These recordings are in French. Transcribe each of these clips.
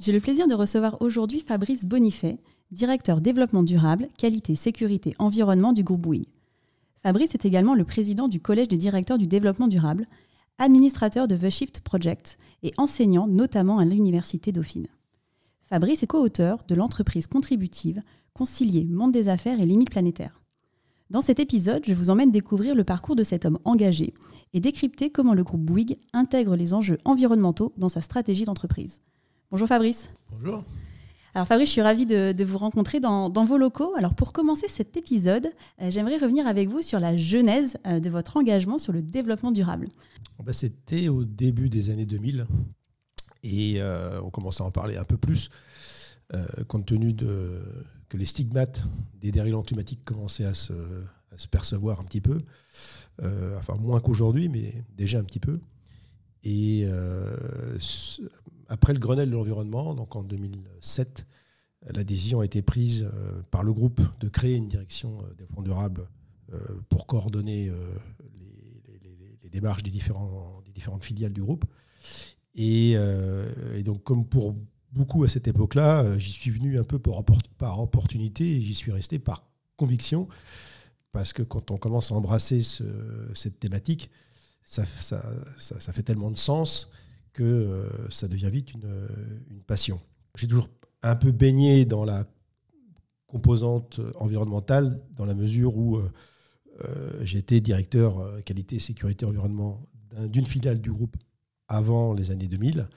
j'ai le plaisir de recevoir aujourd'hui Fabrice Bonifay, directeur développement durable, qualité, sécurité, environnement du groupe Bouygues. Fabrice est également le président du Collège des directeurs du développement durable, administrateur de The Shift Project et enseignant notamment à l'Université Dauphine. Fabrice est co-auteur de l'entreprise contributive Concilier monde des affaires et limites planétaires. Dans cet épisode, je vous emmène découvrir le parcours de cet homme engagé et décrypter comment le groupe Bouygues intègre les enjeux environnementaux dans sa stratégie d'entreprise. Bonjour Fabrice. Bonjour. Alors Fabrice, je suis ravie de, vous rencontrer dans, vos locaux. Alors pour commencer cet épisode, euh, j'aimerais revenir avec vous sur la genèse euh, de votre engagement sur le développement durable. Ben, c'était au début des années 2000 et euh, on commençait à en parler un peu plus compte tenu de, que les stigmates des dérèglements climatiques commençaient à se, à se percevoir un petit peu. enfin moins qu'aujourd'hui, mais déjà un petit peu. Et après le Grenelle de l'environnement, donc en 2007, la décision a été prise euh, par le groupe de créer une direction euh, développement durable euh, pour coordonner les, démarches des, des différentes filiales du groupe. Et, donc, comme pour beaucoup à cette époque-là, j'y suis venu un peu par, opportunité et j'y suis resté par conviction, parce que quand on commence à embrasser cette thématique, ça, fait tellement de sens que euh, ça devient vite une, passion. J'ai toujours un peu baigné dans la composante environnementale, dans la mesure où euh, euh, j'étais directeur qualité, sécurité, environnement d'une filiale du groupe avant les années 2000.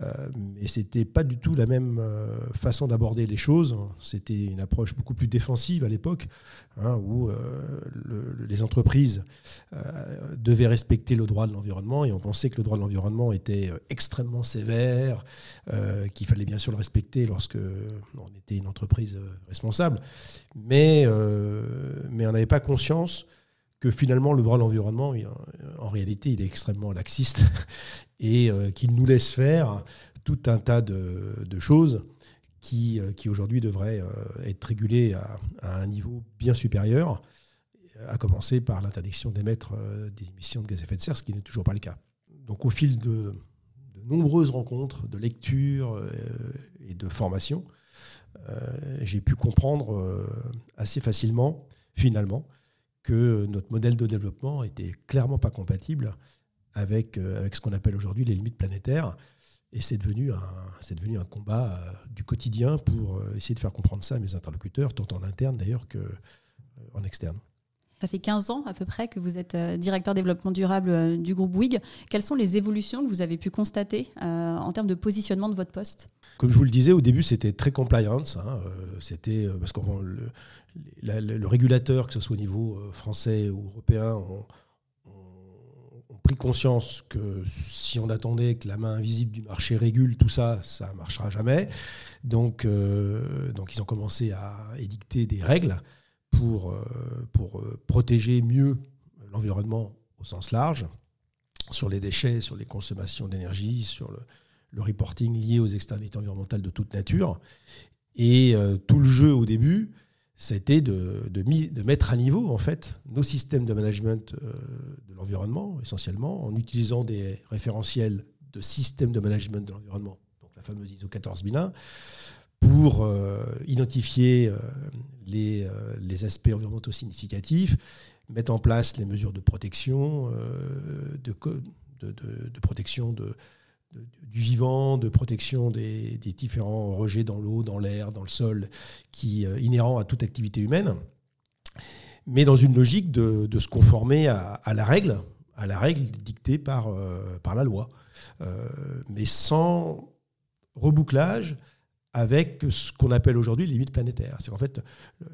Euh, mais c'était pas du tout la même euh, façon d'aborder les choses. C'était une approche beaucoup plus défensive à l'époque, hein, où euh, les entreprises devaient respecter le droit de l'environnement et on pensait que le droit de l'environnement était extrêmement sévère, qu'il fallait bien sûr le respecter lorsque on était une entreprise responsable, mais, mais on n'avait pas conscience que finalement le droit de l'environnement, en réalité, il est extrêmement laxiste et euh, qu'il nous laisse faire tout un tas de, choses qui, euh, qui aujourd'hui devraient euh, être régulées à, un niveau bien supérieur, à commencer par l'interdiction d'émettre des émissions de gaz à effet de serre, ce qui n'est toujours pas le cas. Donc au fil de, de nombreuses rencontres, de lectures et de formations, j'ai pu comprendre assez facilement, finalement, que notre modèle de développement était clairement pas compatible avec, euh, avec ce qu'on appelle aujourd'hui les limites planétaires. Et c'est devenu un, c'est devenu un combat euh, du quotidien pour euh, essayer de faire comprendre ça à mes interlocuteurs, tant en interne d'ailleurs qu'en externe. Ça fait 15 ans à peu près que vous êtes directeur développement durable du groupe Bouygues. Quelles sont les évolutions que vous avez pu constater en termes de positionnement de votre poste? Comme je vous le disais, au début, c'était très compliance. Hein, c'était parce que le, le, régulateur, que ce soit au niveau français ou européen, conscience que si on attendait que la main invisible du marché régule tout ça, ça ne marchera jamais. Donc, donc ils ont commencé à édicter des règles pour, euh, pour euh, protéger mieux l'environnement au sens large, sur les déchets, sur les consommations d'énergie, sur le, reporting lié aux externalités environnementales de toute nature. Et euh, tout le jeu au début, c'était de, de, mettre à niveau en fait nos systèmes de management de l'environnement essentiellement en utilisant des référentiels de systèmes de management de l'environnement, donc la fameuse ISO 14001, pour euh, identifier euh, les, euh, les, aspects environnementaux significatifs, mettre en place les mesures de protection, de, de, protection de, du vivant, de protection des, différents rejets dans l'eau, dans l'air, dans le sol, qui inhérents à toute activité humaine, mais dans une logique de, se conformer à, la règle, à la règle dictée par, par la loi, mais sans rebouclage avec ce qu'on appelle aujourd'hui les limites planétaires. C'est en fait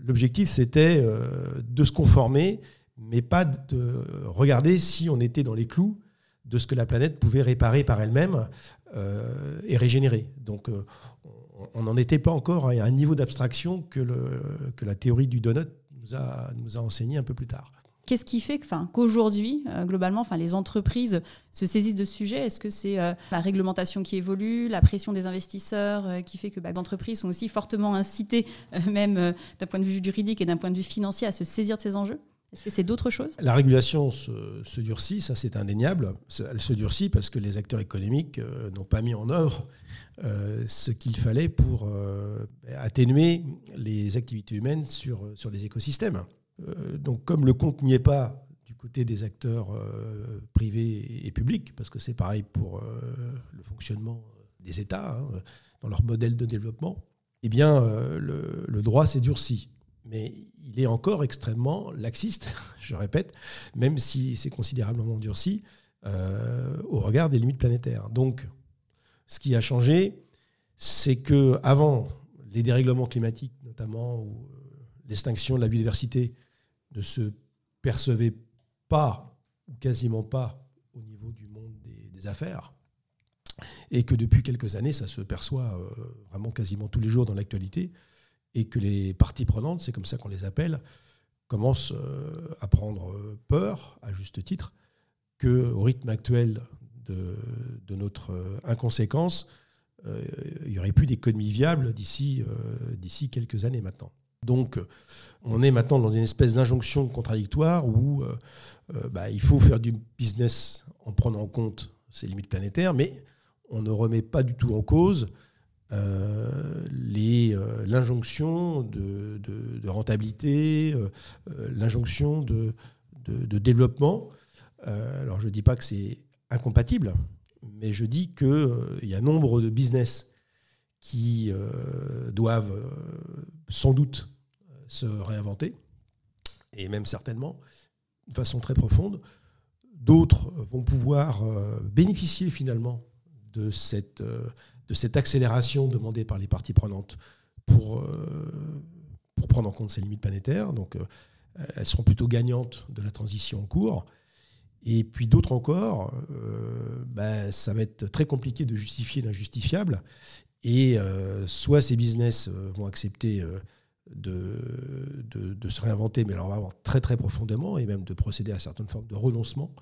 l'objectif c'était euh, de se conformer, mais pas de regarder si on était dans les clous de ce que la planète pouvait réparer par elle-même est régénéré. Donc on n'en était pas encore à un niveau d'abstraction que, que la théorie du donut nous a, nous a enseigné un peu plus tard. Qu'est-ce qui fait qu'aujourd'hui, euh, globalement, les entreprises se saisissent de ce sujet? Est-ce que c'est euh, la réglementation qui évolue, la pression des investisseurs euh, qui fait que bah, les entreprises sont aussi fortement incitées, même d'un point de vue juridique et d'un point de vue financier, à se saisir de ces enjeux? Est-ce que c'est d'autres choses? La régulation se, durcit, ça c'est indéniable. Elle se durcit parce que les acteurs économiques n'ont pas mis en œuvre ce qu'il fallait pour atténuer les activités humaines sur, les écosystèmes. Euh, donc comme le compte n'y est pas du côté des acteurs euh, privés et publics, parce que c'est pareil pour euh, le fonctionnement des États, hein, dans leur modèle de développement, eh bien le, droit s'est durci. Mais il est encore extrêmement laxiste, je répète, même si c'est considérablement durci au regard des limites planétaires. Donc, ce qui a changé, c'est que avant les dérèglements climatiques, notamment, ou l'extinction de la biodiversité, ne se percevait pas, ou quasiment pas, au niveau du monde des, affaires. Et que depuis quelques années, ça se perçoit euh, vraiment quasiment tous les jours dans l'actualité. Et que les parties prenantes, c'est comme ça qu'on les appelle, commencent euh, à prendre peur, à juste titre, qu'au rythme actuel de, notre inconséquence, euh, il n'y aurait plus d'économie viable d'ici quelques années maintenant. Donc, on est maintenant dans une espèce d'injonction contradictoire où euh, euh, bah, il faut faire du business en prenant en compte ces limites planétaires, mais on ne remet pas du tout en cause euh, l'injonction de, rentabilité, l'injonction de, développement. alors, je ne dis pas que c'est incompatible, mais je dis qu'il y a nombre de business qui doivent sans doute se réinventer, et même certainement de façon très profonde. D'autres vont pouvoir euh, bénéficier finalement de cette, euh, de cette accélération demandée par les parties prenantes pour, euh, prendre en compte ces limites planétaires. Donc elles seront plutôt gagnantes de la transition en cours. Et puis d'autres encore, bah, ça va être très compliqué de justifier l'injustifiable. Et soit ces business vont accepter de, se réinventer, mais alors vraiment très très profondément, et même de procéder à certaines formes de renoncement.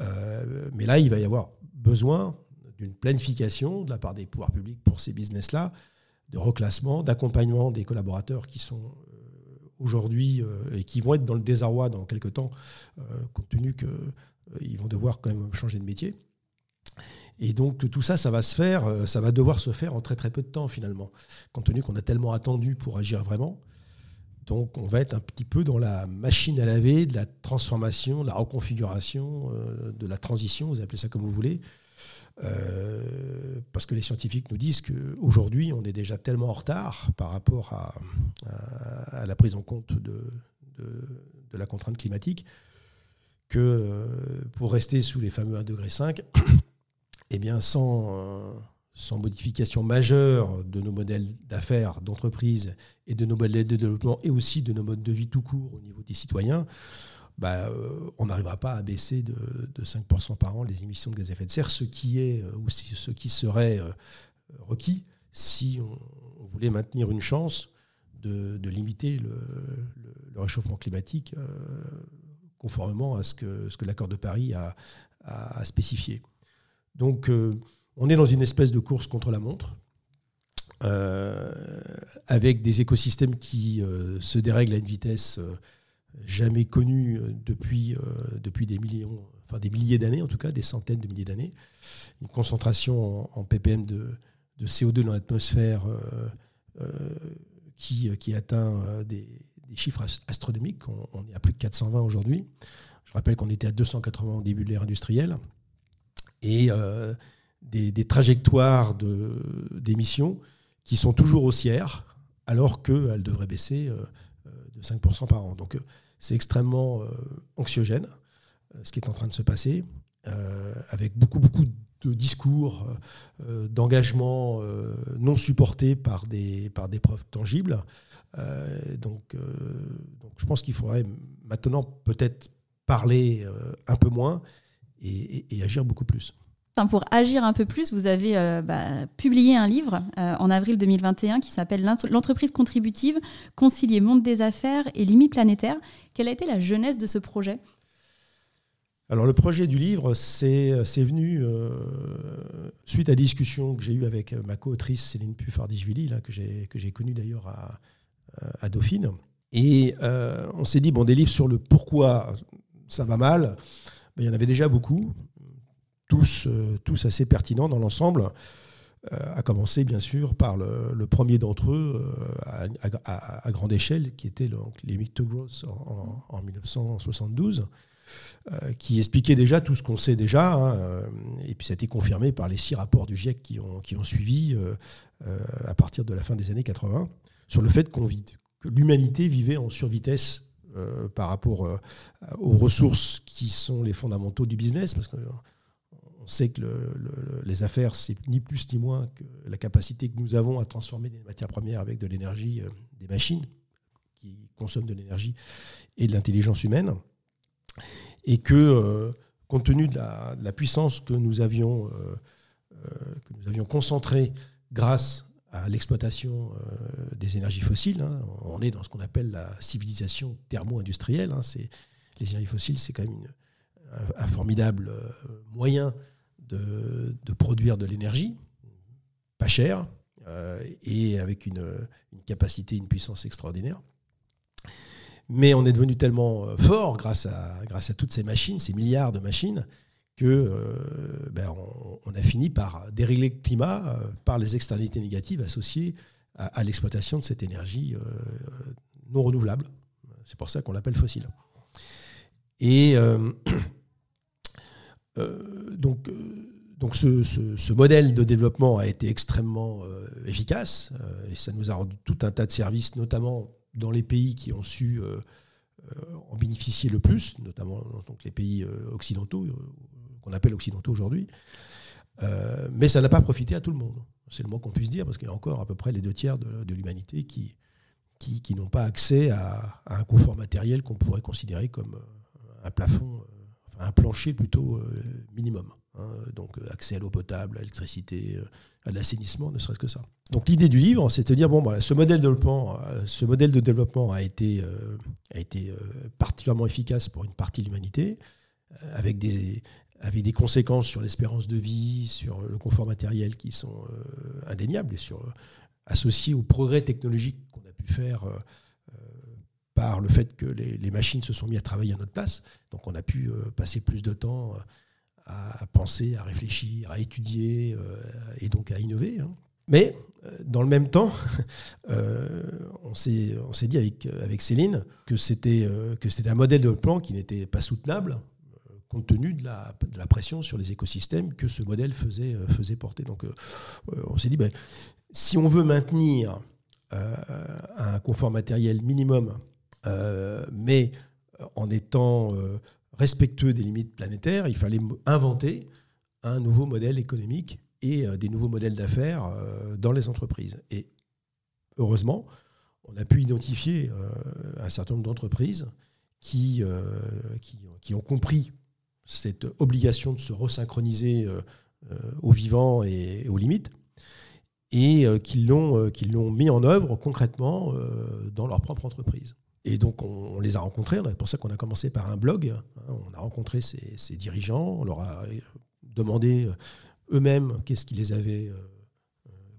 Euh, mais là, il va y avoir besoin d'une planification de la part des pouvoirs publics pour ces business-là, de reclassement, d'accompagnement des collaborateurs qui sont euh, aujourd'hui euh, et qui vont être dans le désarroi dans quelques temps, compte tenu qu'ils vont devoir quand même changer de métier. Et donc tout ça, ça va se faire, euh, ça va devoir se faire en très très peu de temps finalement, compte tenu qu'on a tellement attendu pour agir vraiment. Donc on va être un petit peu dans la machine à laver de la transformation, de la reconfiguration, euh, de la transition, vous appelez ça comme vous voulez. Euh, parce que les scientifiques nous disent qu'aujourd'hui, on est déjà tellement en retard par rapport à, la prise en compte de, la contrainte climatique que pour rester sous les fameux 1,5 degré, eh bien, sans, euh, sans modification majeure de nos modèles d'affaires, d'entreprise et de nos modèles de développement et aussi de nos modes de vie tout court au niveau des citoyens, bah, euh, on n'arrivera pas à baisser de, 5% par an les émissions de gaz à effet de serre, ce qui est euh, ou ce qui serait requis si on, voulait maintenir une chance de, limiter le, réchauffement climatique conformément à ce que, l'accord de Paris a, spécifié. Donc, euh, on est dans une espèce de course contre la montre. Euh, avec des écosystèmes qui euh, se dérèglent à une vitesse jamais connue depuis, depuis des millions, enfin des milliers d'années en tout cas, des centaines de milliers d'années. Une concentration en, ppm de, CO2 dans l'atmosphère qui, qui, atteint des, chiffres astronomiques. On, est à plus de 420 aujourd'hui. Je rappelle qu'on était à 280 au début de l'ère industrielle et euh, des, trajectoires d'émissions qui sont toujours haussières, alors qu'elles devraient baisser euh, de 5% par an. Donc c'est extrêmement euh, anxiogène ce qui est en train de se passer, avec beaucoup, beaucoup de discours, d'engagement non supportés par des, par des preuves tangibles. donc je pense qu'il faudrait maintenant peut-être parler un peu moins et, agir beaucoup plus. Pour agir un peu plus, vous avez bah, publié un livre en avril 2021 qui s'appelle L'entreprise contributive, concilier monde des affaires et limites planétaires. Quelle a été la jeunesse de ce projet? Alors le projet du livre, c'est venu euh, suite à des discussions que j'ai eues avec ma co-autrice Céline Puffardichvili, que j'ai connue d'ailleurs à, à, Dauphine. Et euh, on s'est dit, bon, des livres sur le pourquoi ça va mal, ben, il y en avait déjà beaucoup, tous, euh, tous assez pertinents dans l'ensemble, à commencer bien sûr par le, premier d'entre eux à, grande échelle, qui était les Mythes Growth en, en 1972. Euh, qui expliquait déjà tout ce qu'on sait déjà, hein, euh, et puis ça a été confirmé par les six rapports du GIEC qui ont, suivi euh, à partir de la fin des années 80, sur le fait que l'humanité vivait en survitesse par rapport aux ressources qui sont les fondamentaux du business, parce qu'on sait que les affaires, c'est ni plus ni moins que la capacité que nous avons à transformer des matières premières avec de l'énergie, des machines qui consomment de l'énergie et de l'intelligence humaine et que, euh, compte tenu de la, puissance que nous avions, euh, euh, que nous avions concentrée grâce à l'exploitation des énergies fossiles, hein, on est dans ce qu'on appelle la civilisation thermo-industrielle. Hein, les énergies fossiles, c'est quand même un, formidable moyen de, produire de l'énergie, pas cher, et avec une, capacité, une puissance extraordinaire. Mais on est devenu tellement euh, fort grâce à, grâce à toutes ces machines, ces milliards de machines, que euh, ben, on, a fini par dérégler le climat euh, par les externalités négatives associées à, l'exploitation de cette énergie non renouvelable. C'est pour ça qu'on l'appelle fossile. Et donc, donc ce, modèle de développement a été extrêmement efficace et ça nous a rendu tout un tas de services, notamment dans les pays qui ont su euh, euh, en bénéficier le plus, notamment donc les pays euh, occidentaux, qu'on appelle occidentaux aujourd'hui. mais ça n'a pas profité à tout le monde. C'est le moins qu'on puisse dire, parce qu'il y a encore à peu près les deux tiers de, l'humanité qui, qui, n'ont pas accès à, un confort matériel qu'on pourrait considérer comme un plafond, un plancher plutôt minimum. Hein. donc accès à l'eau potable, à l'électricité, à l'assainissement, ne serait-ce que ça. Donc l'idée du livre, c'est de dire bon, ce modèle de développement, euh, ce modèle de développement a été, euh, a été euh, particulièrement efficace pour une partie de l'humanité, avec des, avec des conséquences sur l'espérance de vie, sur le confort matériel qui sont indéniables et sur associés au progrès technologique qu'on a pu faire par le fait que les, machines se sont mis à travailler à notre place. Donc on a pu passer plus de temps à penser, à réfléchir, à étudier euh, et donc à innover. Hein. Mais euh, dans le même temps, euh, on s'est dit avec, Céline que c'était un modèle de plan qui n'était pas soutenable compte tenu de la, pression sur les écosystèmes que ce modèle faisait, faisait porter. Donc on s'est dit, ben, si on veut maintenir un confort matériel minimum, mais en étant respectueux des limites planétaires, il fallait inventer un nouveau modèle économique et euh, des nouveaux modèles d'affaires euh, dans les entreprises. Et heureusement, on a pu identifier euh, un certain nombre d'entreprises qui, qui, ont compris cette obligation de se resynchroniser aux vivants et aux limites, et qui l'ont mis en œuvre concrètement dans leur propre entreprise. Et donc, on, les a rencontrés. C'est pour ça qu'on a commencé par un blog. Hein. On a rencontré ces, dirigeants. On leur a demandé euh, eux-mêmes qu'est-ce qui les avait euh,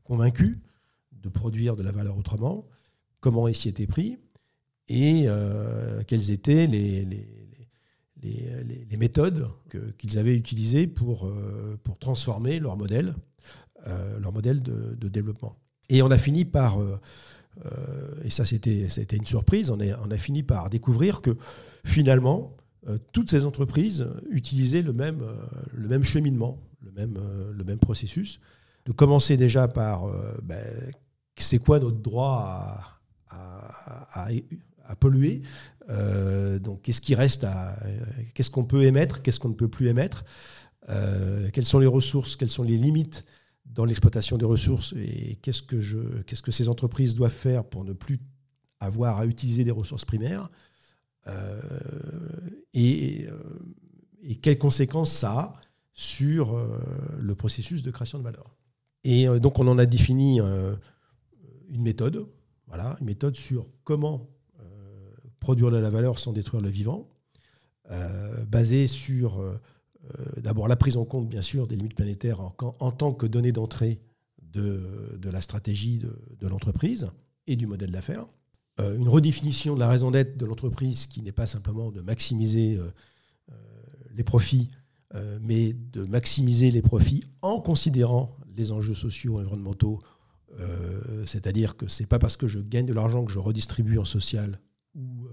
convaincus de produire de la valeur autrement, comment ils s'y étaient pris et euh, quelles étaient les, méthodes qu'ils avaient utilisées pour, transformer leur modèle, leur modèle de, développement. Et on a fini par euh, et ça c'était une surprise, on, a fini par découvrir que finalement, euh, toutes ces entreprises utilisaient le même, euh, cheminement, le même, processus, de commencer déjà par ben, c'est quoi notre droit à, polluer, donc qu'est-ce qui reste qu'est-ce qu'on peut émettre, qu'est-ce qu'on ne peut plus émettre, quelles sont les ressources, quelles sont les limites dans l'exploitation des ressources et qu'est-ce que, je, qu'est-ce que ces entreprises doivent faire pour ne plus avoir à utiliser des ressources primaires euh, et, euh, et, quelles conséquences ça a sur le processus de création de valeur. Et donc on en a défini une méthode, voilà, une méthode sur comment produire de la valeur sans détruire le vivant, basée sur d'abord la prise en compte, bien sûr, des limites planétaires en, tant que données d'entrée de, de, la stratégie de, l'entreprise et du modèle d'affaires. Euh, une redéfinition de la raison d'être de l'entreprise qui n'est pas simplement de maximiser euh, euh, les profits, mais de maximiser les profits en considérant les enjeux sociaux et environnementaux. C'est-à-dire que ce n'est pas parce que je gagne de l'argent que je redistribue en social ou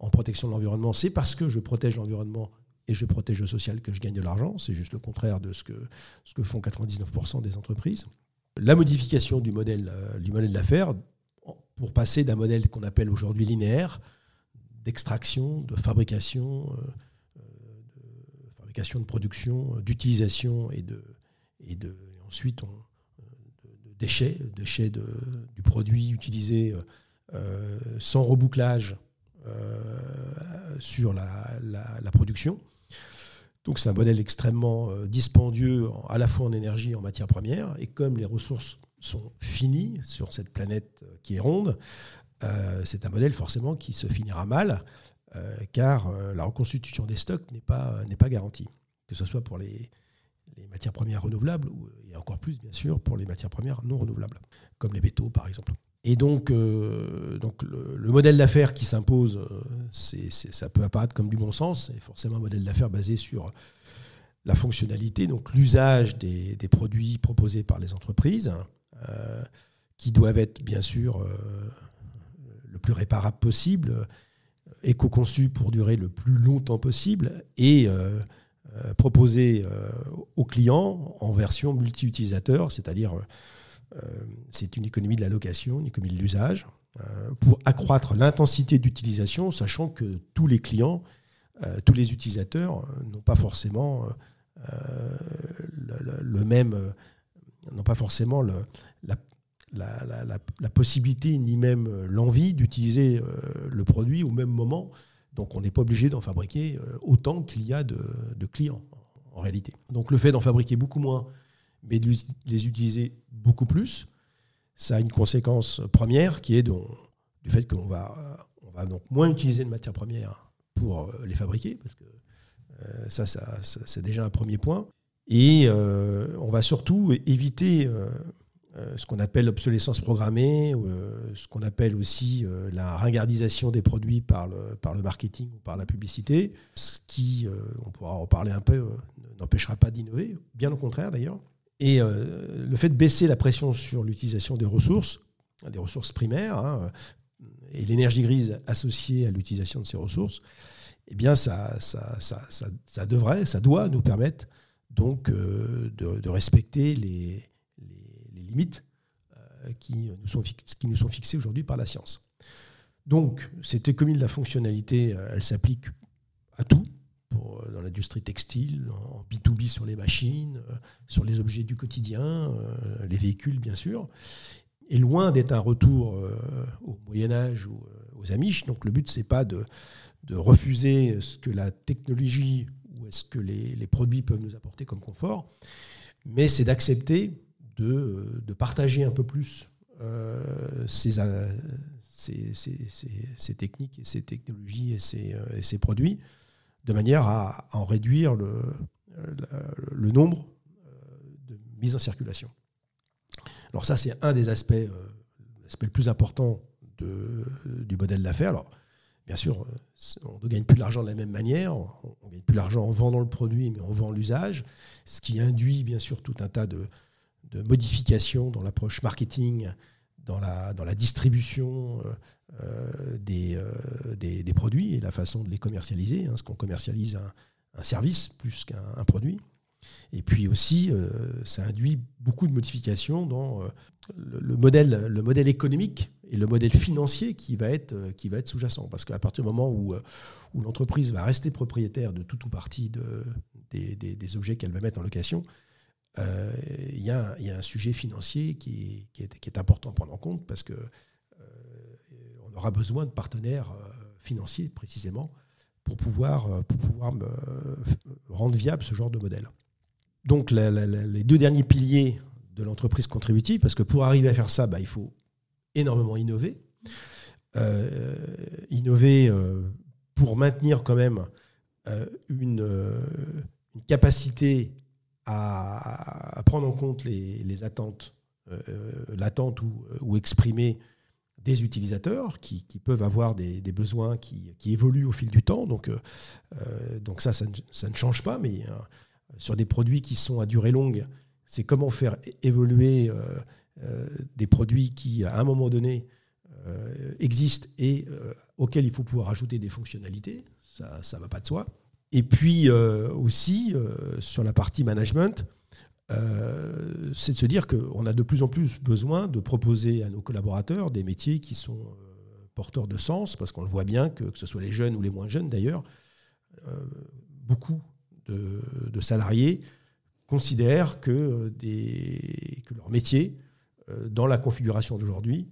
en protection de l'environnement, c'est parce que je protège l'environnement et je protège le social que je gagne de l'argent. C'est juste le contraire de ce que, ce que font 99% des entreprises. La modification du modèle, du modèle d'affaires pour passer d'un modèle qu'on appelle aujourd'hui linéaire, d'extraction, de fabrication, euh, euh, de fabrication, de production, euh, d'utilisation et de, et de ensuite on, de, déchets, déchets de, du produit utilisé sans rebouclage sur la, production. Donc c'est un modèle extrêmement dispendieux à la fois en énergie et en matières premières. Et comme les ressources sont finis sur cette planète qui est ronde, euh, c'est un modèle forcément qui se finira mal, euh, car euh, la reconstitution des stocks n'est pas, garantie, que ce soit pour les, les matières premières renouvelables, ou, et encore plus bien sûr pour les matières premières non renouvelables, comme les métaux par exemple. Et donc, donc le, modèle d'affaires qui s'impose, c'est, ça peut apparaître comme du bon sens, c'est forcément un modèle d'affaires basé sur la fonctionnalité, donc l'usage des, des, produits proposés par les entreprises, euh, qui doivent être bien sûr euh, le plus réparable possible, euh, éco-conçus pour durer le plus longtemps possible et proposés aux clients en version multi-utilisateur, c'est-à-dire c'est une économie de la location, une économie de l'usage, pour accroître l'intensité d'utilisation, sachant que tous les clients, tous les utilisateurs n'ont pas forcément le, même n'ont pas forcément la, possibilité ni même l'envie d'utiliser euh, le produit au même moment. Donc on n'est pas obligé d'en fabriquer euh, autant qu'il y a de, clients en réalité. Donc le fait d'en fabriquer beaucoup moins, mais de les utiliser beaucoup plus, ça a une conséquence première qui est du fait qu'on va, va donc moins utiliser de matières premières pour euh, les fabriquer, parce que ça, ça c'est déjà un premier point. Et euh, on va surtout éviter euh, euh, ce qu'on appelle l'obsolescence programmée, ce qu'on appelle aussi la ringardisation des produits par le, par le marketing ou par la publicité, ce qui, on pourra en parler un peu, n'empêchera pas d'innover, bien au contraire d'ailleurs. Et le fait de baisser la pression sur l'utilisation des ressources, des ressources primaires, hein, et l'énergie grise associée à l'utilisation de ces ressources, eh bien ça, ça, ça, ça, devrait, ça doit nous permettre donc euh, de, respecter les, limites euh, qui, nous sont qui nous sont fixées aujourd'hui par la science. Donc, cette économie de la fonctionnalité, euh, elle s'applique à tout, dans l'industrie textile, en B2B sur les machines, sur les objets du quotidien, les véhicules, bien sûr. Et loin d'être un retour au Moyen Âge ou aux Amish. Donc, le but, c'est pas de, de refuser ce que la technologie ce que les, produits peuvent nous apporter comme confort, mais c'est d'accepter de, partager un peu plus euh, euh, ces, ces, techniques et ces technologies et ces, euh, et ces produits, de manière à, en réduire le, le, nombre de mises en circulation. Alors ça, c'est un des aspects, l'aspect le plus important de, du modèle d'affaires. Alors, Bien sûr, euh, on ne gagne plus de l'argent de la même manière, on ne gagne plus l'argent en vendant le produit, mais on vend l'usage, ce qui induit bien sûr tout un tas de, modifications dans l'approche marketing, dans la, dans la distribution euh, euh, des, des, produits et la façon de les commercialiser, hein, ce qu'on commercialise un, service plus qu'un produit. Et puis aussi, ça induit beaucoup de modifications dans le, modèle, le modèle économique et le modèle financier qui va être, euh, qui être sous-jacent. Parce qu'à partir du moment où, euh, où l'entreprise va rester propriétaire de tout ou partie de, des, des, objets qu'elle va mettre en location, euh, il y, a un sujet financier qui, est, important à prendre en compte parce que on aura besoin de partenaires financiers précisément pour pouvoir, pour pouvoir rendre viable ce genre de modèle. donc les deux derniers piliers de l'entreprise contributive, parce que pour arriver à faire ça, bah, il faut énormément innover. Euh, innover euh, pour maintenir quand même euh, une, capacité à, prendre en compte les, attentes latentes ou, ou, exprimées des utilisateurs qui, peuvent avoir des, besoins qui, évoluent au fil du temps. Donc, donc ça, ça ne, change pas, mais sur des produits qui sont à durée longue, c'est comment faire évoluer des produits qui, à un moment donné, euh, existent et euh, auxquels il faut pouvoir ajouter des fonctionnalités. Ça ne va pas de soi. Et puis euh, aussi, sur la partie management, c'est de se dire qu'on a de plus en plus besoin de proposer à nos collaborateurs des métiers qui sont porteurs de sens, parce qu'on le voit bien, que, que, ce soit les jeunes ou les moins jeunes d'ailleurs, beaucoup de, salariés considèrent que, des, que leur métier, dans la configuration d'aujourd'hui,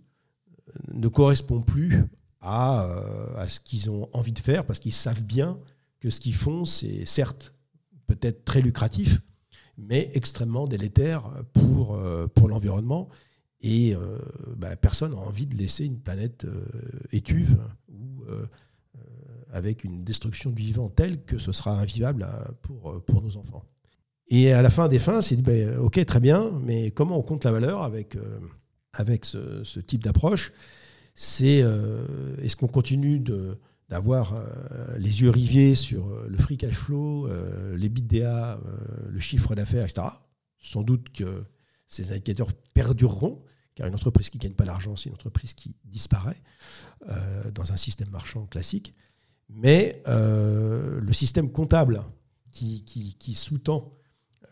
ne correspond plus à, euh, à ce qu'ils ont envie de faire parce qu'ils savent bien que ce qu'ils font, c'est certes peut-être très lucratif, mais extrêmement délétère pour, euh, pour l'environnement. Et euh, bah, personne n'a envie de laisser une planète étuve ou avec une destruction du vivant telle que ce sera invivable pour, pour nos enfants. Et à la fin des fins, c'est bah, ok, très bien, mais comment on compte la valeur avec avec ce, type d'approche, c'est euh, est-ce qu'on continue d'avoir euh, les yeux rivés sur euh, le free cash flow, les bits DA, le chiffre d'affaires, etc. Sans doute que ces indicateurs perdureront, car une entreprise qui ne gagne pas d'argent, c'est une entreprise qui disparaît dans un système marchand classique. Mais le système comptable qui sous-tend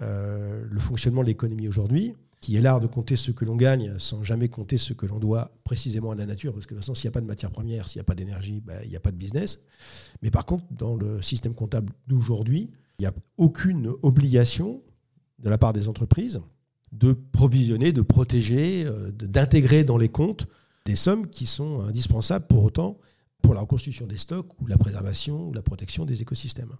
le fonctionnement de l'économie aujourd'hui, qui est l'art de compter ce que l'on gagne sans jamais compter ce que l'on doit précisément à la nature, parce que de toute façon, s'il n'y a pas de matière première, s'il n'y a pas d'énergie, ben, il n'y a pas de business. Mais par contre, dans le système comptable d'aujourd'hui, il n'y a aucune obligation de la part des entreprises de provisionner, de protéger, euh, d'intégrer dans les comptes des sommes qui sont indispensables pour autant pour la reconstitution des stocks ou la préservation ou la protection des écosystèmes.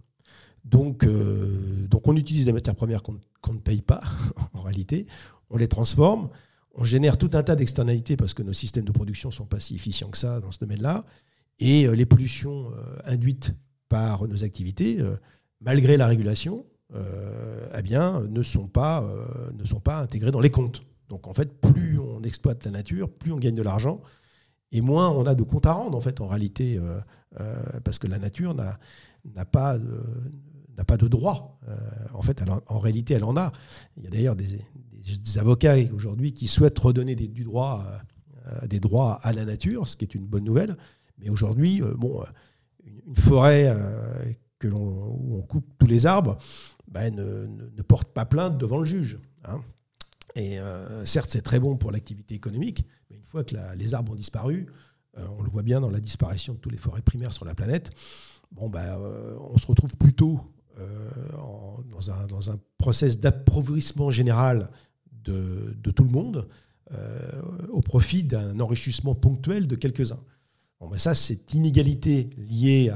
Donc, euh, donc on utilise des matières premières qu'on ne paye pas en réalité on les transforme, on génère tout un tas d'externalités parce que nos systèmes de production ne sont pas si efficients que ça dans ce domaine-là. Et euh, les pollutions euh, induites par nos activités, euh, malgré la régulation, eh bien, ne, sont pas, ne sont pas intégrées dans les comptes. Donc en fait, plus on exploite la nature, plus on gagne de l'argent, et moins on a de comptes à rendre en fait en réalité, parce que la nature n'a pas n'a pas de droit. en fait, en réalité, elle en a. Il y a d'ailleurs des, avocats aujourd'hui qui souhaitent redonner des, du droit, euh, des droits à la nature, ce qui est une bonne nouvelle. Mais aujourd'hui, euh, bon, une, forêt euh, que l'on, où on coupe tous les arbres ben, ne, ne, porte pas plainte devant le juge. Hein. Et certes, c'est très bon pour l'activité économique, mais une fois que les arbres ont disparu, on le voit bien dans la disparition de toutes les forêts primaires sur la planète, bon, ben, on se retrouve plutôt dans, un, dans un process d'appauvrissement général de, tout le monde euh, au profit d'un enrichissement ponctuel de quelques-uns. Bon, ben ça, cette inégalité liée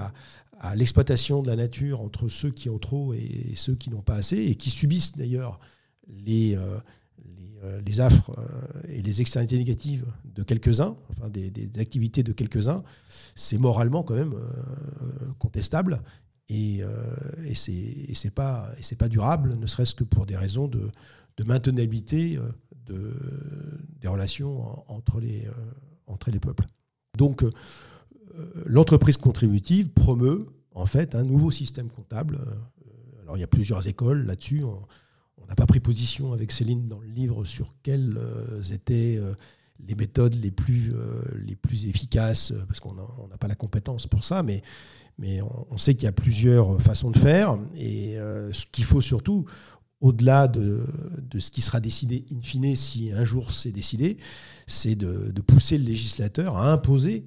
à, l'exploitation de la nature entre ceux qui ont trop et ceux qui n'ont pas assez, et qui subissent d'ailleurs les, euh, euh, les, affres et les externalités négatives de quelques-uns, enfin des, activités de quelques-uns, c'est moralement quand même contestable et, et c'est pas, pas durable, ne serait-ce que pour des raisons de, de maintenabilité euh, de, des relations entre les, euh, entre les peuples. Donc, euh, l'entreprise contributive promeut en fait un nouveau système comptable. Alors, il y a plusieurs écoles là-dessus. N'a pas pris position avec Céline dans le livre sur quelles étaient les méthodes les plus, les plus efficaces, parce qu'on n'a pas la compétence pour ça, mais, mais on, sait qu'il y a plusieurs façons de faire. Et ce qu'il faut surtout, au-delà de, ce qui sera décidé in fine, si un jour c'est décidé, c'est de, pousser le législateur à imposer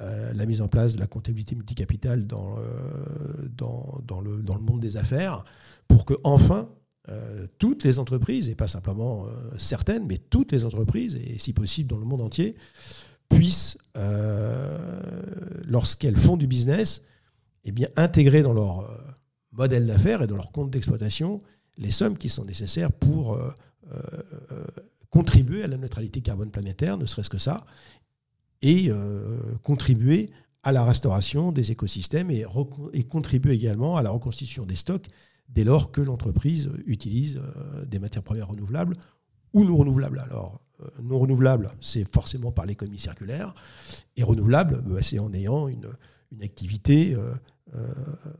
euh, la mise en place de la comptabilité multicapitale dans, euh, dans, le, dans le, monde des affaires pour que enfin euh, toutes les entreprises, et pas simplement certaines, mais toutes les entreprises, et si possible dans le monde entier, puissent, lorsqu'elles font du business, eh bien, intégrer dans leur modèle d'affaires et dans leur compte d'exploitation les sommes qui sont nécessaires pour contribuer à la neutralité carbone planétaire, ne serait-ce que ça, et contribuer à la restauration des écosystèmes et contribuer également à la reconstitution des stocks dès lors que l'entreprise utilise des matières premières renouvelables ou non renouvelables. Alors, non renouvelable, c'est forcément par l'économie circulaire, et renouvelable, bah, c'est en ayant une, activité euh, euh,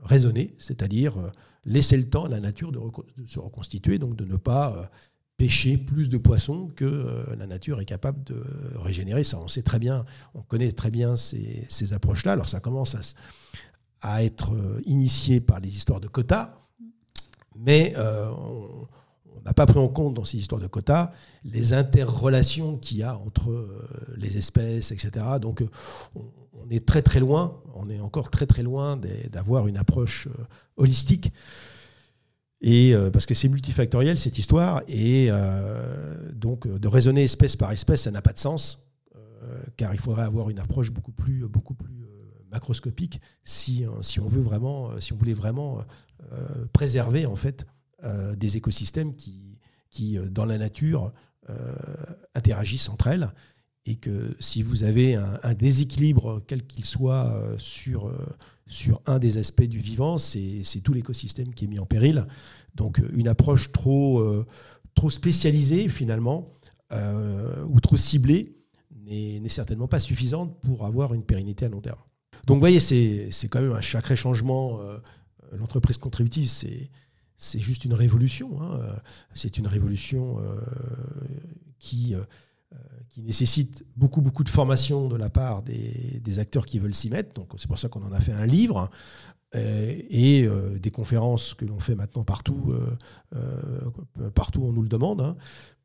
raisonnée, c'est-à-dire euh, laisser le temps à la nature de, se reconstituer, donc de ne pas pêcher plus de poissons que la nature est capable de régénérer. Ça, on sait très bien, on connaît très bien ces, approches-là. Alors ça commence à, à, être initié par les histoires de quotas, mais on, on n'a pas pris en compte dans ces histoires de quotas les interrelations qu'il y a entre euh, les espèces, etc. Donc euh, on est très très loin, on est encore très très loin d'avoir une approche euh, holistique. Et parce que c'est multifactoriel cette histoire, et donc de raisonner espèce par espèce, ça n'a pas de sens, car il faudrait avoir une approche beaucoup plus, beaucoup plus macroscopique si, si on veut vraiment, si on voulait vraiment préserver en fait euh, des écosystèmes qui, qui, euh, dans la nature, euh, interagissent entre elles. Et que si vous avez un, déséquilibre, quel qu'il soit, sur, sur un des aspects du vivant, c'est tout l'écosystème qui est mis en péril. Donc une approche trop, trop spécialisée, finalement, ou trop ciblée, n'est certainement pas suffisante pour avoir une pérennité à long terme. Donc vous voyez, c'est quand même un sacré changement. L'entreprise contributive, c'est juste une révolution. Hein. C'est une révolution euh, qui, euh, qui nécessite beaucoup, beaucoup de formation de la part des, acteurs qui veulent s'y mettre. Donc, c'est pour ça qu'on en a fait un livre. Euh, et des conférences que l'on fait maintenant partout, partout on nous le demande, hein,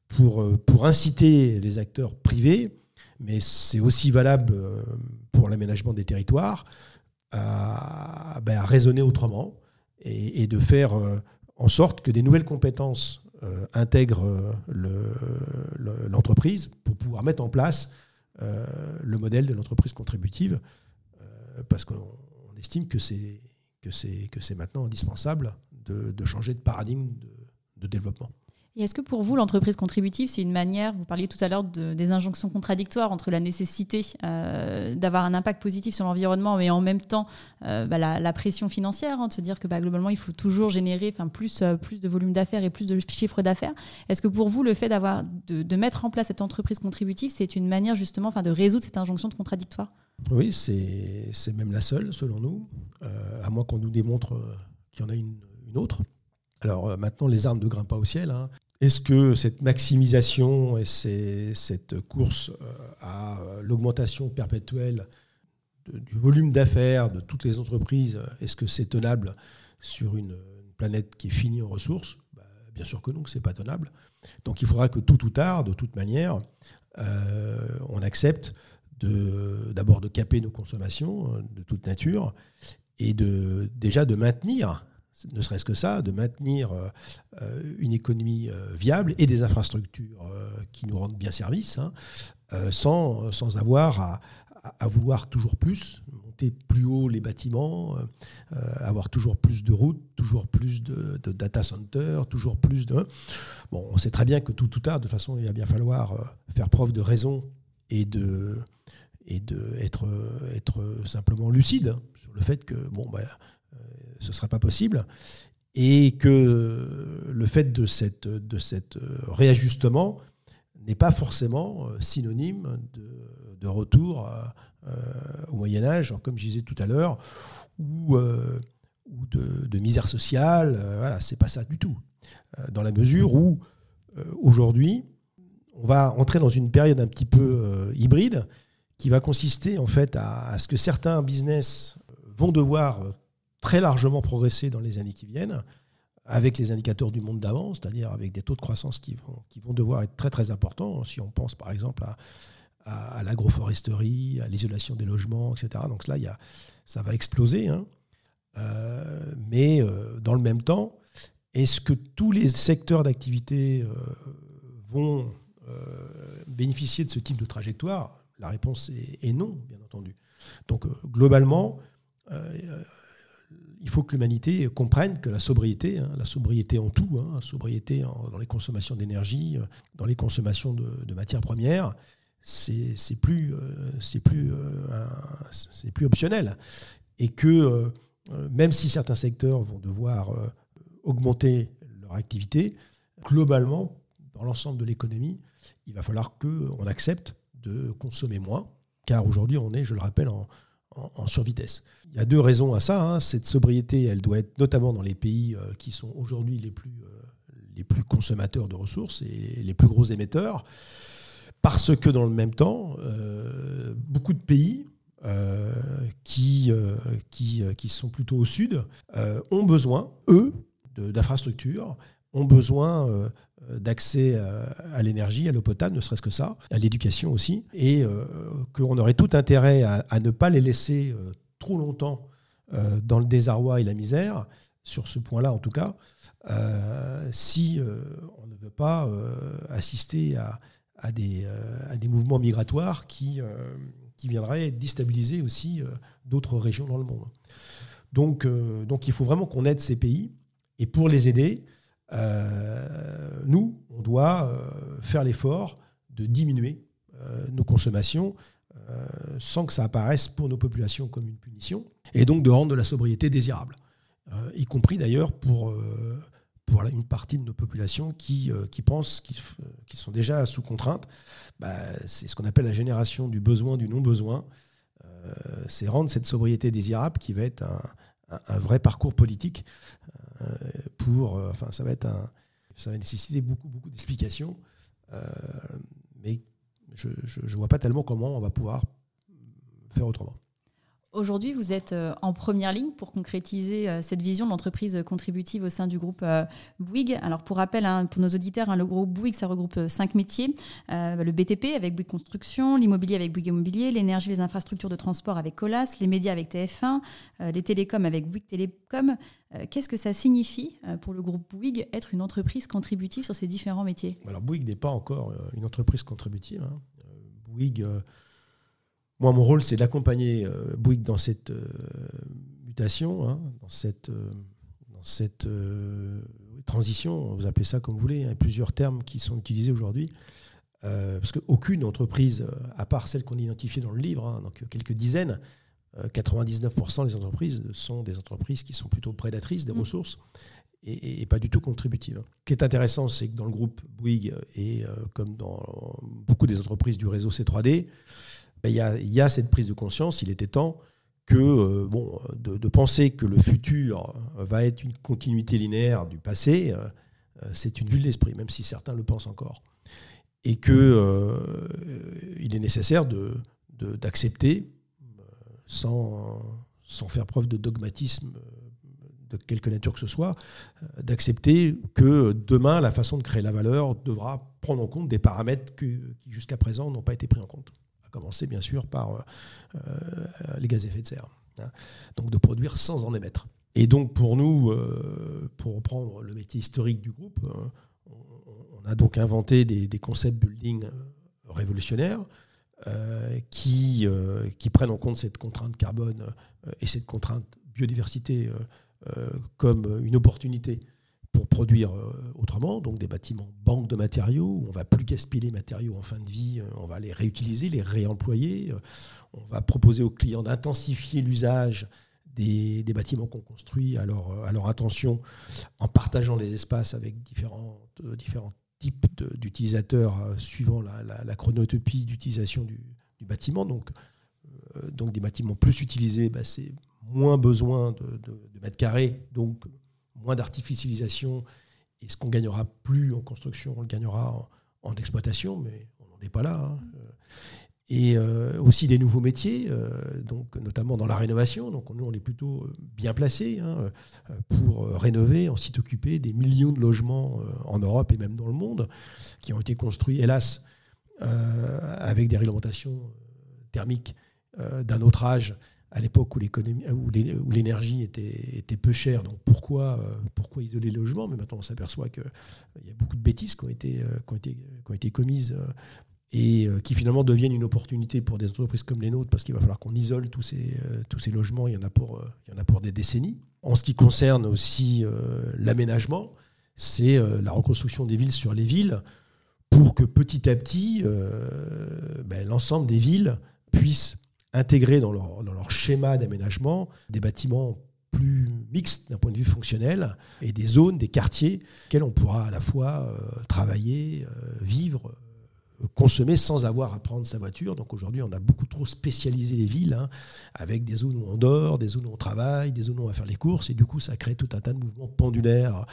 pour inciter les acteurs privés, mais c'est aussi valable l'aménagement des territoires, à, ben, raisonner autrement et, de faire en sorte que des nouvelles compétences euh, intègrent euh, l'entreprise pour pouvoir mettre en place euh, le modèle de l'entreprise contributive, parce qu'on estime que c'est que c'est maintenant indispensable de, changer de paradigme de développement. Est-ce que pour vous, l'entreprise contributive, c'est une manière, vous parliez tout à l'heure des injonctions contradictoires entre la nécessité euh, d'avoir un impact positif sur l'environnement, mais en même temps euh, bah, la, pression financière, hein, de se dire que bah, globalement, il faut toujours générer plus, euh, plus de volume d'affaires et plus de chiffre d'affaires. Est-ce que pour vous, le fait de, mettre en place cette entreprise contributive, c'est une manière justement de résoudre cette injonction contradictoire? Oui, c'est même la seule, selon nous, à moins qu'on nous démontre qu'il y en a une autre. Alors maintenant, les armes ne grimpent pas au ciel. Hein. Est-ce que cette maximisation et cette course euh, à l'augmentation perpétuelle du volume d'affaires de toutes les entreprises, est-ce que c'est tenable sur une, planète qui est finie en ressources? Bah, Bien sûr que non, que ce n'est pas tenable. Donc il faudra que tout ou tard, de toute manière, euh, on accepte d'abord de, de caper nos consommations euh, de toute nature et de, déjà de maintenir ne serait-ce que ça, de maintenir euh, euh, une économie euh, viable et des infrastructures qui nous rendent bien service, hein, sans, sans, avoir à, vouloir toujours plus, monter plus haut les bâtiments, avoir toujours plus de routes, toujours plus de, data centers, toujours plus de... Bon, on sait très bien que tout tout tard, de toute façon, il va bien falloir faire preuve de raison et de et de être, être simplement lucide sur le fait que bon, bah, ce ne sera pas possible. Et que le fait de, cette, de cet réajustement n'est pas forcément euh, synonyme de, retour euh, au Moyen Âge, comme je disais tout à l'heure, ou, euh, ou de, misère sociale. voilà, c'est pas ça du tout. dans la mesure où aujourd'hui, on va entrer dans une période un petit peu hybride qui va consister en fait à, ce que certains business vont devoir très largement progresser dans les années qui viennent, avec les indicateurs du monde d'avant, c'est-à-dire avec des taux de croissance qui vont, qui vont devoir être très très importants, si on pense par exemple à, l'agroforesterie, à l'isolation des logements, etc. Donc là, y a, ça va exploser. Hein. Euh, mais euh, dans le même temps, est-ce que tous les secteurs d'activité euh, vont bénéficier de ce type de trajectoire? La réponse est, non, bien entendu. Donc globalement, il faut que l'humanité comprenne que la sobriété, hein, la sobriété en tout, hein, la sobriété dans les consommations d'énergie, euh, dans les consommations de, matières premières, c'est plus, c'est plus, c'est plus optionnel. Et que même si certains secteurs vont devoir augmenter leur activité, globalement, dans l'ensemble de l'économie, il va falloir qu'on accepte de consommer moins, car aujourd'hui on est, je le rappelle, en, en, survitesse. Il y a deux raisons à ça. Hein. Cette sobriété, elle doit être notamment dans les pays euh, qui sont aujourd'hui les plus, euh, les plus consommateurs de ressources et les plus gros émetteurs, parce que dans le même temps, euh, beaucoup de pays qui, qui, qui, sont plutôt au sud ont besoin, eux, d'infrastructures, ont besoin d'accès euh, à l'énergie, à l'eau potable, ne serait-ce que ça, à l'éducation aussi, et euh, qu'on aurait tout intérêt à, ne pas les laisser trop longtemps dans le désarroi et la misère, sur ce point-là en tout cas, si on ne veut pas assister à, des, mouvements migratoires qui, qui viendraient déstabiliser aussi d'autres régions dans le monde. Donc, donc il faut vraiment qu'on aide ces pays, et pour les aider, euh, nous, on doit euh, faire l'effort de diminuer euh, nos consommations sans que ça apparaisse pour nos populations comme une punition, et donc de rendre de la sobriété désirable, y compris d'ailleurs pour pour une partie de nos populations qui, qui pensent qu'ils sont déjà sous contrainte. Bah, c'est ce qu'on appelle la génération du besoin, du non-besoin. c'est rendre cette sobriété désirable qui va être un, vrai parcours politique euh, pour, euh, enfin, ça va être un, ça va nécessiter beaucoup, beaucoup d'explications, euh, mais je ne vois pas tellement comment on va pouvoir faire autrement. Aujourd'hui, vous êtes euh, en première ligne pour concrétiser euh, cette vision de l'entreprise contributive au sein du groupe euh, Bouygues. Alors, pour rappel, hein, pour nos auditeurs, hein, le groupe Bouygues, ça regroupe cinq métiers. le BTP avec Bouygues Construction, l'immobilier avec Bouygues Immobilier, l'énergie, les infrastructures de transport avec Colas, les médias avec TF1, les télécoms avec Bouygues Télécom. Qu'est-ce que ça signifie pour le groupe Bouygues être une entreprise contributive sur ces différents métiers? Alors, Bouygues n'est pas encore une entreprise contributive. Hein. Bouygues moi, mon rôle, c'est d'accompagner euh, Bouygues dans cette euh, mutation, hein, dans cette, euh, dans cette transition, vous appelez ça comme vous voulez, il y a plusieurs termes qui sont utilisés aujourd'hui. parce qu'aucune entreprise, à part celle qu'on a identifiée dans le livre, hein, donc quelques dizaines, 99% des entreprises sont des entreprises qui sont plutôt prédatrices des mmh. ressources et, pas du tout contributives. Ce qui est intéressant, c'est que dans le groupe Bouygues et comme dans beaucoup des entreprises du réseau C3D, ben, il y, a, cette prise de conscience, il était temps que euh, bon, de, penser que le futur va être une continuité linéaire du passé, euh, euh, c'est une vue de l'esprit, même si certains le pensent encore. Et qu'il est nécessaire d'accepter, de, sans, sans faire preuve de dogmatisme de quelque nature que ce soit, d'accepter que demain, la façon de créer la valeur devra prendre en compte des paramètres qui jusqu'à présent n'ont pas été pris en compte commencer bien sûr par euh, euh, les gaz à effet de serre. Hein. Donc de produire sans en émettre. Et donc pour nous, euh, pour reprendre le métier historique du groupe, on a donc inventé des, des concepts building révolutionnaires qui, qui prennent en compte cette contrainte carbone et cette contrainte biodiversité comme une opportunité pour produire euh, autrement, donc des bâtiments banques de matériaux, où on va plus gaspiller les matériaux en fin de vie, euh, on va les réutiliser, les réemployer, euh, on va proposer aux clients d'intensifier l'usage des, bâtiments qu'on construit à leur, intention en partageant les espaces avec différents, types d'utilisateurs suivant la, chronotopie d'utilisation du, bâtiment. Donc, donc des bâtiments plus utilisés, bah, c'est moins besoin de, de mètres carrés, donc moins d'artificialisation. Et ce qu'on gagnera plus en construction, on le gagnera en, exploitation, mais on n'en est pas là. Hein. Et euh, aussi des nouveaux métiers, euh, donc notamment dans la rénovation. Donc nous, on est plutôt bien placés hein, pour rénover, ensuite occuper des millions de logements euh, en Europe et même dans le monde, qui ont été construits, hélas, avec des réglementations thermiques d'un autre âge à l'époque où l'énergie était, était, peu chère. Donc pourquoi, euh, pourquoi isoler les logements Mais maintenant on s'aperçoit qu'il y a beaucoup de bêtises qui ont été, euh, qui ont été, qui ont été commises. Euh, et qui finalement deviennent une opportunité pour des entreprises comme les nôtres parce qu'il va falloir qu'on isole tous ces, tous ces logements, il y, en a pour, il y en a pour des décennies. En ce qui concerne aussi l'aménagement, c'est la reconstruction des villes sur les villes pour que petit à petit, ben, l'ensemble des villes puissent intégrer dans leur, dans leur schéma d'aménagement des bâtiments plus mixtes d'un point de vue fonctionnel et des zones, des quartiers, auxquels on pourra à la fois euh, travailler, euh, vivre, euh, consommer sans avoir à prendre sa voiture. Donc aujourd'hui, on a beaucoup trop spécialisé les villes, hein, avec des zones où on dort, des zones où on travaille, des zones où on va faire les courses, et du coup, ça crée tout un tas de mouvements pendulaires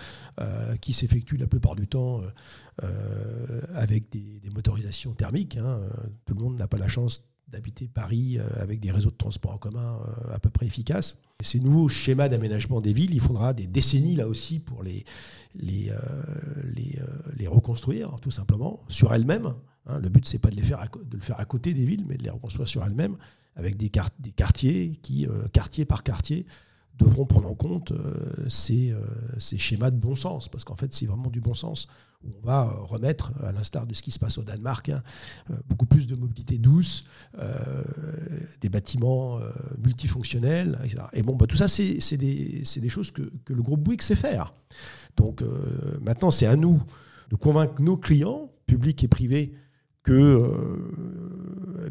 qui s'effectuent la plupart du temps avec des, motorisations thermiques. Hein. Tout le monde n'a pas la chance d'habiter Paris euh, avec des réseaux de transport en commun euh, à peu près efficaces. Ces nouveaux schémas d'aménagement des villes, il faudra des décennies là aussi pour les, euh, reconstruire, tout simplement, sur elles-mêmes. Hein. le but, c'est pas de, les faire de le faire à côté des villes, mais de les reconstruire sur elles-mêmes, avec des, des quartiers qui, quartier par quartier, devront prendre en compte ces, ces, schémas de bon sens, parce qu'en fait, c'est vraiment du bon sens on va euh, remettre, à l'instar de ce qui se passe au Danemark, hein, euh, beaucoup plus de mobilité douce, euh, des bâtiments multifonctionnels, etc. Et bon, bah, tout ça, c'est des, choses que, le groupe Bouygues sait faire. Donc maintenant, c'est à nous de convaincre nos clients, publics et privés, que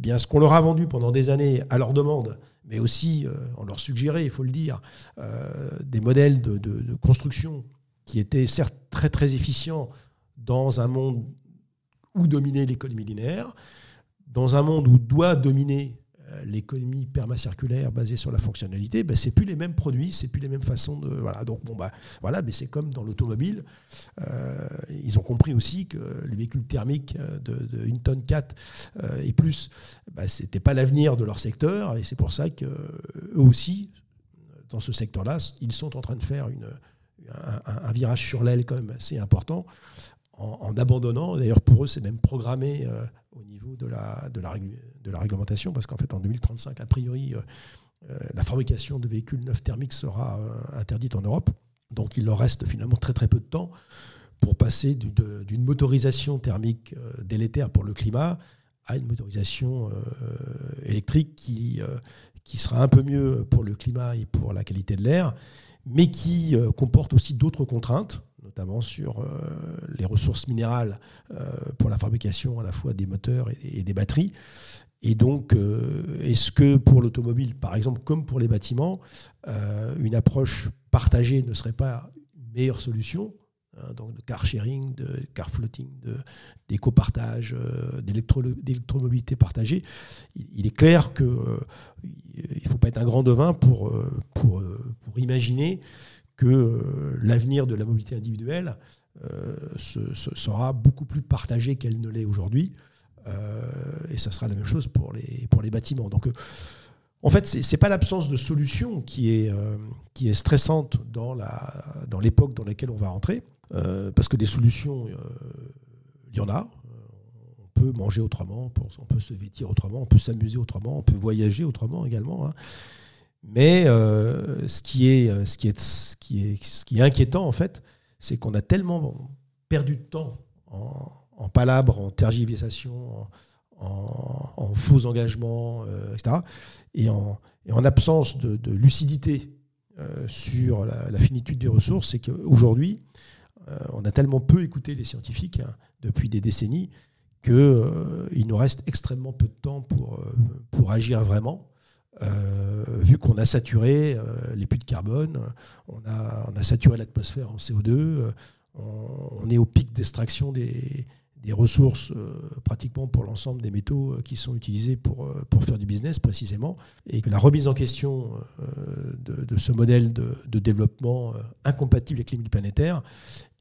eh ce qu'on leur a vendu pendant des années à leur demande, mais aussi on leur suggérait, il faut le dire, des modèles de, construction qui étaient certes très très efficients dans un monde où dominait l'économie linéaire, dans un monde où doit dominer euh, l'économie permacirculaire basée sur la fonctionnalité, ben, c'est plus les mêmes produits, c'est plus les mêmes façons de voilà. Donc bon bah voilà, mais c'est comme dans l'automobile, euh, ils ont compris aussi que les véhicules thermiques de, de 1 tonne 4 euh, et plus, ben, c'était pas l'avenir de leur secteur et c'est pour ça que eux aussi dans ce secteur-là, ils sont en train de faire une, un, un virage sur l'aile quand même assez important en, abandonnant, d'ailleurs pour eux c'est même programmé euh, au niveau de la, réglementation, parce qu'en fait en 2035, a priori, euh, euh, la fabrication de véhicules neufs thermiques sera interdite en Europe. Donc il leur reste finalement très très peu de temps pour passer d'une motorisation thermique délétère pour le climat à une motorisation électrique qui sera un peu mieux pour le climat et pour la qualité de l'air, mais qui comporte aussi d'autres contraintes notamment sur euh, les ressources minérales euh, pour la fabrication à la fois des moteurs et, des batteries. Et donc, euh, est-ce que pour l'automobile, par exemple, comme pour les bâtiments, une approche partagée ne serait pas une meilleure solution hein, donc de car sharing, de car floating, d'éco-partage, d'électromobilité partagée, il, est clair qu'il ne faut pas être un grand devin pour, pour, pour imaginer que euh, l'avenir de la mobilité individuelle euh, sera beaucoup plus partagé qu'elle ne l'est aujourd'hui. Euh, et ça sera la même chose pour les, bâtiments. Donc, en fait, ce n'est pas l'absence de solution qui est, stressante dans l'époque dans, dans laquelle on va rentrer, parce que des solutions, il y en a. On peut manger autrement, on peut se vêtir autrement, on peut s'amuser autrement, on peut voyager autrement également. Hein. Mais euh, ce, qui est, euh, ce, qui est, ce, qui est, ce qui est inquiétant, en fait, c'est qu'on a tellement perdu de temps en, palabres, en tergiversation, en, faux engagements, euh, etc. Et en, en absence de, lucidité sur la, finitude des ressources, c'est qu'aujourd'hui, on a tellement peu écouté les scientifiques hein, depuis des décennies qu'il nous reste extrêmement peu de temps pour, pour agir vraiment. Euh, vu qu'on a saturé euh, les puits de carbone, on a, saturé l'atmosphère en CO2, euh, on, est au pic d'extraction des, ressources pratiquement pour l'ensemble des métaux qui sont utilisés pour, faire du business précisément, et que la remise en question de, ce modèle de, de développement incompatible avec les limites planétaires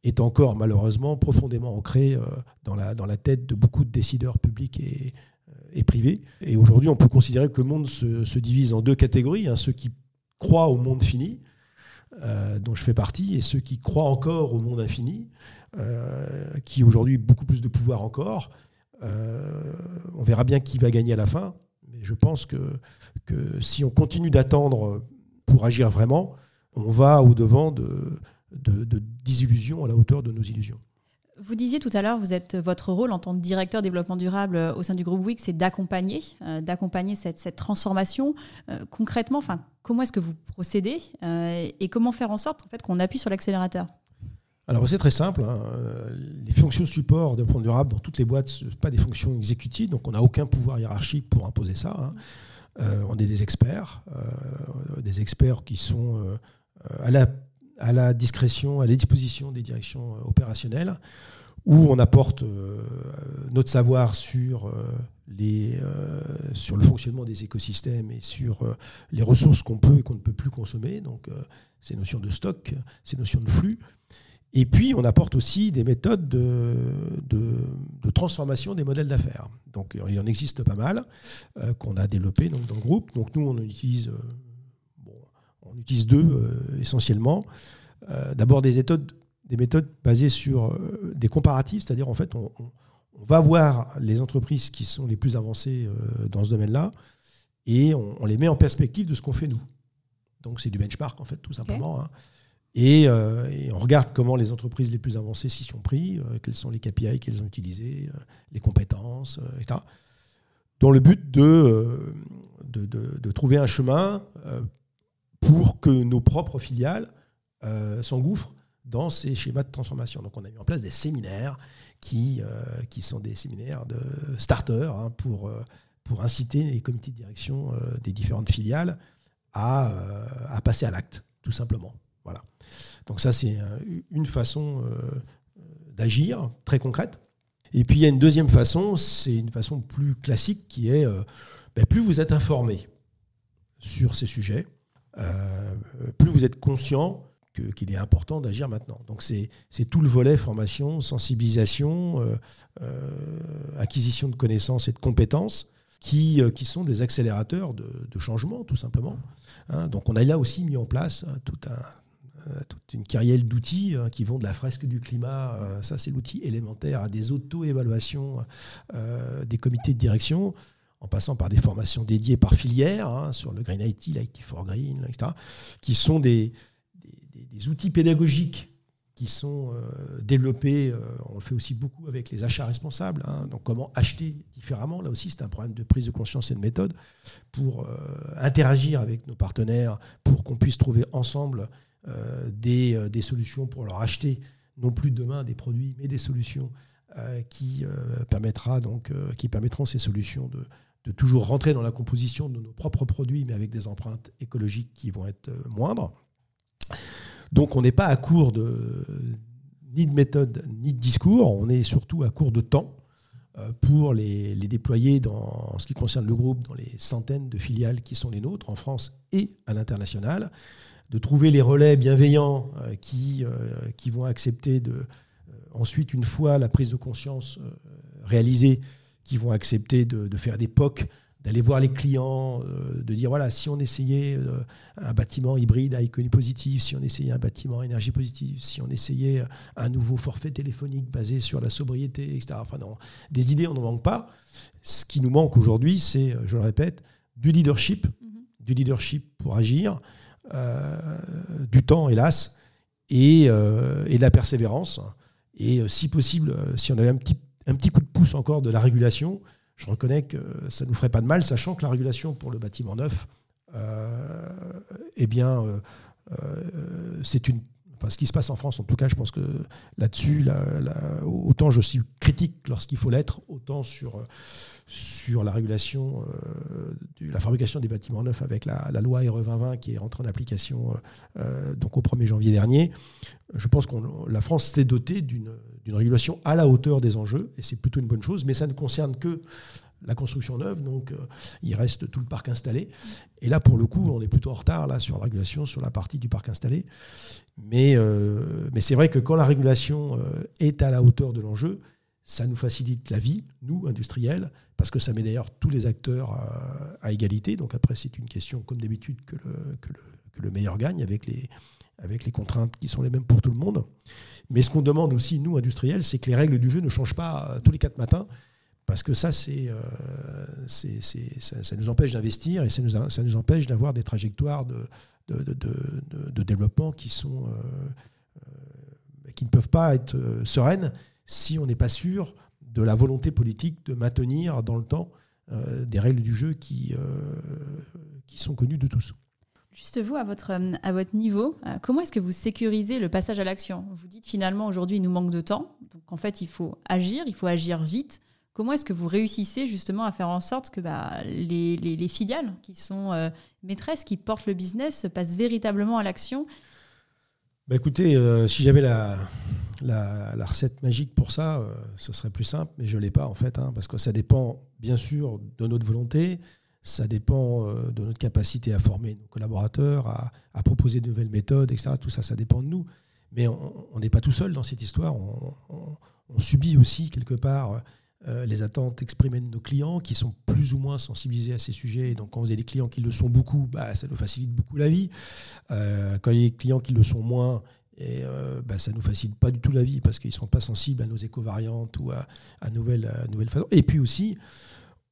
est encore malheureusement profondément ancrée dans la, dans la tête de beaucoup de décideurs publics et, et privé. Et aujourd'hui, on peut considérer que le monde se, divise en deux catégories. Ceux qui croient au monde fini, euh, dont je fais partie, et ceux qui croient encore au monde infini, euh, qui aujourd'hui beaucoup plus de pouvoir encore. Euh, on verra bien qui va gagner à la fin, mais je pense que, si on continue d'attendre pour agir vraiment, on va au-devant de, de, de, à la hauteur de nos illusions. Vous disiez tout à l'heure, votre rôle en tant que directeur développement durable euh, au sein du groupe WIC, c'est d'accompagner, euh, d'accompagner cette, transformation. Euh, concrètement, comment est-ce que vous procédez et comment faire en sorte qu'on appuie sur l'accélérateur? Alors c'est très simple. Hein. Les fonctions support développement durable dans toutes les boîtes, ce pas des fonctions exécutives, donc on n'a aucun pouvoir hiérarchique pour imposer ça. Hein. on est des experts, des experts qui sont à la à la discrétion, à la disposition des directions euh, opérationnelles, où on apporte euh, notre savoir sur, euh, les, sur le fonctionnement des écosystèmes et sur les ressources qu'on peut et qu'on ne peut plus consommer, donc ces notions de stock, ces notions de flux. Et puis, on apporte aussi des méthodes de, de, transformation des modèles d'affaires. Donc, il en existe pas mal qu'on a développé donc, dans le groupe. Donc, nous, on utilise on utilise deux euh, essentiellement. Euh, d'abord des méthodes, des méthodes basées sur euh, des comparatifs, c'est-à-dire en fait on, va voir les entreprises qui sont les plus avancées dans ce domaine-là et on, les met en perspective de ce qu'on fait nous. Donc c'est du benchmark en fait tout simplement. Hein. Et, on regarde comment les entreprises les plus avancées s'y sont pris, quels sont les KPI qu'elles ont utilisés, les compétences, etc. Dans le but de, de, de trouver un chemin pour que nos propres filiales euh, s'engouffrent dans ces schémas de transformation. Donc on a mis en place des séminaires qui, euh, qui sont des séminaires de starters hein, pour, euh, pour inciter les comités de direction des différentes filiales à, à passer à l'acte, tout simplement. Voilà. Donc ça, c'est une façon d'agir très concrète. Et puis il y a une deuxième façon, c'est une façon plus classique qui est, ben, plus vous êtes informé sur ces sujets, plus vous êtes conscient qu'il est important d'agir maintenant. Donc c'est tout le volet formation, sensibilisation, euh, euh, acquisition de connaissances et de compétences qui, sont des accélérateurs de, changement, tout simplement. Hein. donc on a là aussi mis en place hein, toute une carrière d'outils hein, qui vont de la fresque du climat, ça c'est l'outil élémentaire, à des auto-évaluations des comités de direction, en passant par des formations dédiées par filière, hein, sur le Green IT, l'IT for Green, etc., qui sont des, des, outils pédagogiques qui sont euh, développés. Euh, on le fait aussi beaucoup avec les achats responsables. Hein. donc, comment acheter différemment Là aussi, c'est un problème de prise de conscience et de méthode pour euh, interagir avec nos partenaires, pour qu'on puisse trouver ensemble des, des, solutions pour leur acheter, non plus demain des produits, mais des solutions qui, permettra donc, qui permettront ces solutions de, de toujours rentrer dans la composition de nos propres produits, mais avec des empreintes écologiques qui vont être euh, moindres. Donc on n'est pas à court de, ni de méthode ni de discours, on est surtout à court de temps euh, pour les, déployer dans, en ce qui concerne le groupe dans les centaines de filiales qui sont les nôtres en France et à l'international, de trouver les relais bienveillants euh, qui, qui vont accepter de, ensuite, une fois la prise de conscience réalisée, qui vont accepter de, faire des POC, d'aller voir les clients, euh, de dire voilà, si on essayait euh, un bâtiment hybride à économie positive, si on essayait un bâtiment énergie positive, si on essayait un nouveau forfait téléphonique basé sur la sobriété, etc. Enfin, non, des idées, on n'en manque pas. Ce qui nous manque aujourd'hui, c'est, je le répète, du leadership, mm-hmm. du leadership pour agir, euh, du temps, hélas, et, et de la persévérance. Et si possible, si on avait un petit un petit coup de pouce encore de la régulation. Je reconnais que ça ne nous ferait pas de mal, sachant que la régulation pour le bâtiment neuf, euh, eh bien, euh, euh, c'est une Enfin, ce qui se passe en France, en tout cas, je pense que là-dessus, autant je suis critique lorsqu'il faut l'être, autant sur, sur la régulation de la fabrication des bâtiments neufs avec la, loi RE 2020 qui est rentrée en application donc au 1er janvier dernier, je pense que la France s'est dotée d'une régulation à la hauteur des enjeux, et c'est plutôt une bonne chose, mais ça ne concerne que la construction neuve, donc euh, il reste tout le parc installé. Et là, pour le coup, on est plutôt en retard sur la régulation, sur la partie du parc installé. Mais, euh, c'est vrai que quand la régulation euh, est à la hauteur de l'enjeu, ça nous facilite la vie, nous, industriels, parce que ça met d'ailleurs tous les acteurs à, égalité. Donc après, c'est une question, comme d'habitude, que le, meilleur gagne avec les, avec les contraintes qui sont les mêmes pour tout le monde. Mais ce qu'on demande aussi, nous, industriels, c'est que les règles du jeu ne changent pas tous les quatre matins, parce que ça, c'est, euh, ça, nous empêche d'investir et ça nous, ça nous empêche d'avoir des trajectoires de, de, développement qui, sont, euh, qui ne peuvent pas être sereines si on n'est pas sûr de la volonté politique de maintenir dans le temps des règles du jeu qui, qui sont connues de tous. Juste vous, à votre, à votre niveau, comment est-ce que vous sécurisez le passage à l'action? Vous dites finalement aujourd'hui il nous manque de temps, donc en fait il faut agir, il faut agir vite. Comment est-ce que vous réussissez justement à faire en sorte que bah, les, filiales qui sont euh, maîtresses, qui portent le business, se passent véritablement à l'action? Bah Écoutez, euh, si j'avais la, recette magique pour ça, euh, ce serait plus simple, mais je ne l'ai pas en fait, hein, parce que ça dépend bien sûr de notre volonté, ça dépend de notre capacité à former nos collaborateurs, à, proposer de nouvelles méthodes, etc. Tout ça, ça dépend de nous. Mais on n'est pas tout seul dans cette histoire. on subit aussi quelque part euh, les attentes exprimées de nos clients qui sont plus ou moins sensibilisés à ces sujets. donc, quand vous avez des clients qui le sont beaucoup, bah, ça nous facilite beaucoup la vie. Euh, quand il y a des clients qui le sont moins, euh, bah, ça ne nous facilite pas du tout la vie parce qu'ils ne sont pas sensibles à nos éco-variantes ou à, à nouvelles, nouvelles façons. Et puis aussi,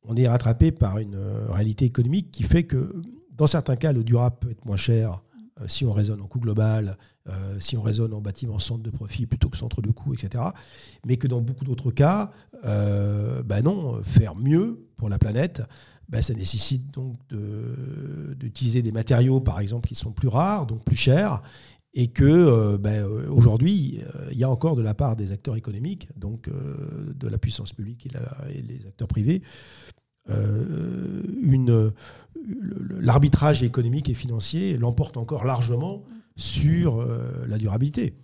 on est rattrapé par une réalité économique qui fait que, dans certains cas, le durable peut être moins cher si on raisonne en coût global, euh, si on raisonne en bâtiment centre de profit plutôt que centre de coût, etc. Mais que dans beaucoup d'autres cas, euh, bah non, faire mieux pour la planète, bah ça nécessite donc d'utiliser des matériaux, par exemple, qui sont plus rares, donc plus chers, et que bah, aujourd'hui, il y a encore de la part des acteurs économiques, donc de la puissance publique et, et les acteurs privés, une l'arbitrage économique et financier l'emporte encore largement sur euh, la durabilité.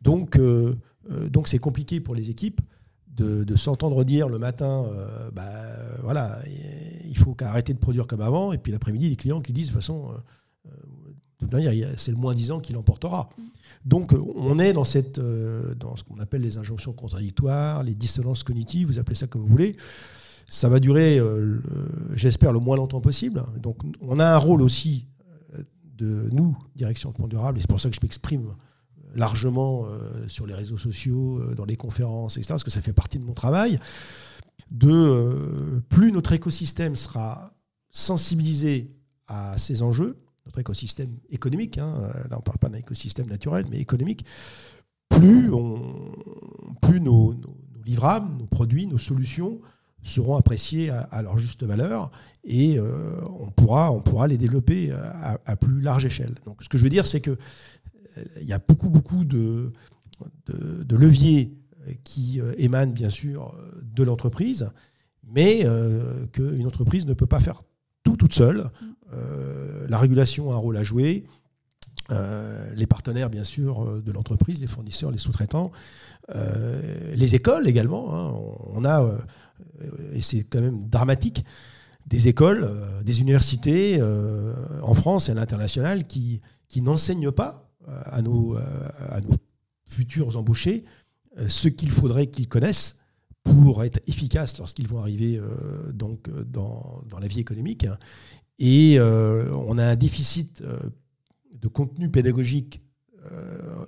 Donc, euh, euh, donc c'est compliqué pour les équipes de, s'entendre dire le matin, bah, voilà, il faut qu'arrêter de produire comme avant, et puis l'après-midi, les clients qui disent de toute façon, c'est le moins 10 ans qui l'emportera. Donc on est dans, cette, dans ce qu'on appelle les injonctions contradictoires, les dissonances cognitives, vous appelez ça comme vous voulez. Ça va durer, euh, j'espère, le moins longtemps possible. Donc, on a un rôle aussi euh, de nous, direction de Pont Durable, et c'est pour ça que je m'exprime largement euh, sur les réseaux sociaux, dans les conférences, etc., parce que ça fait partie de mon travail, de plus notre écosystème sera sensibilisé à ces enjeux, notre écosystème économique, hein, là on ne parle pas d'un écosystème naturel, mais économique, plus, on, plus nos livrables, nos produits, nos solutions seront appréciés à, leur juste valeur et euh, on, pourra, on pourra les développer à, plus large échelle. Donc ce que je veux dire, c'est qu'il euh, il y a beaucoup, beaucoup de, de, leviers qui euh, émanent bien sûr de l'entreprise, mais qu'une entreprise ne peut pas faire tout toute seule. la régulation a un rôle à jouer. Les partenaires, bien sûr, de l'entreprise, les fournisseurs, les sous-traitants, les écoles également. Hein. On a euh, et c'est quand même dramatique, des écoles, euh, des universités euh, en France et à l'international qui, qui n'enseignent pas à nos, à nos futurs embauchés ce qu'il faudrait qu'ils connaissent pour être efficaces lorsqu'ils vont arriver donc dans, dans, la vie économique. Et on a un déficit de contenu pédagogique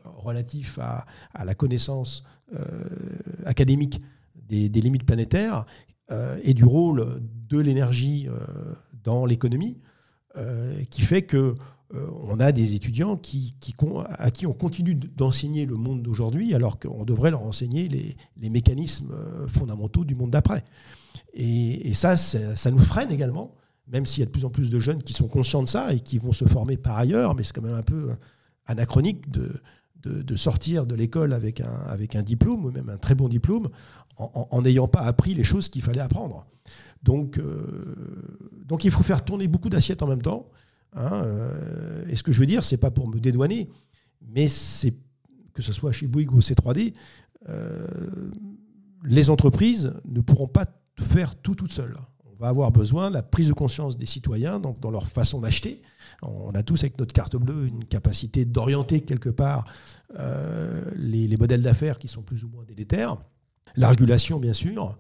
relatif à, à, la connaissance académique des, limites planétaires euh, et du rôle de l'énergie euh, dans l'économie, euh, qui fait que on a des étudiants qui, à qui on continue d'enseigner le monde d'aujourd'hui alors qu'on devrait leur enseigner les, mécanismes fondamentaux du monde d'après. Et, ça, ça nous freine également, même s'il y a de plus en plus de jeunes qui sont conscients de ça et qui vont se former par ailleurs, mais c'est quand même un peu anachronique de, sortir de l'école avec un, avec un diplôme, ou même un très bon diplôme, en n'ayant pas appris les choses qu'il fallait apprendre. Donc, euh, donc il faut faire tourner beaucoup d'assiettes en même temps. Hein, euh, et ce que je veux dire, c'est pas pour me dédouaner, mais c'est que ce soit chez Bouygues ou C3D, euh, les entreprises ne pourront pas faire tout toutes seules on va avoir besoin de la prise de conscience des citoyens donc dans leur façon d'acheter. On a tous avec notre carte bleue une capacité d'orienter quelque part euh, les, modèles d'affaires qui sont plus ou moins délétères. La régulation, bien sûr,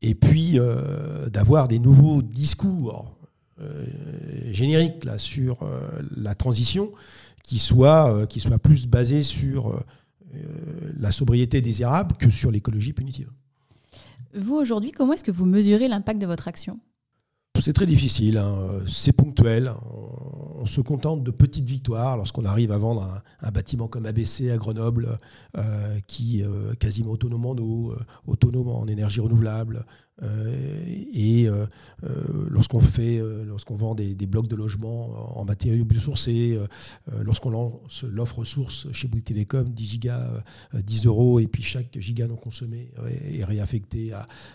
et puis euh, d'avoir des nouveaux discours euh, génériques sur la transition qui soient plus basés sur la sobriété désirable que sur l'écologie punitive. Vous, aujourd'hui, comment est-ce que vous mesurez l'impact de votre action? C'est très difficile, hein. c'est ponctuel. On, se contente de petites victoires lorsqu'on arrive à vendre un, bâtiment comme ABC à Grenoble, euh, qui est euh, quasiment autonome en eau, autonome en énergie renouvelable. et lorsqu'on vend des, blocs de logement en matériaux biosourcés, lorsqu'on lance l'offre source chez Bouygues Télécom, 10 gigas, 10 euros, et puis chaque giga non consommé est réaffecté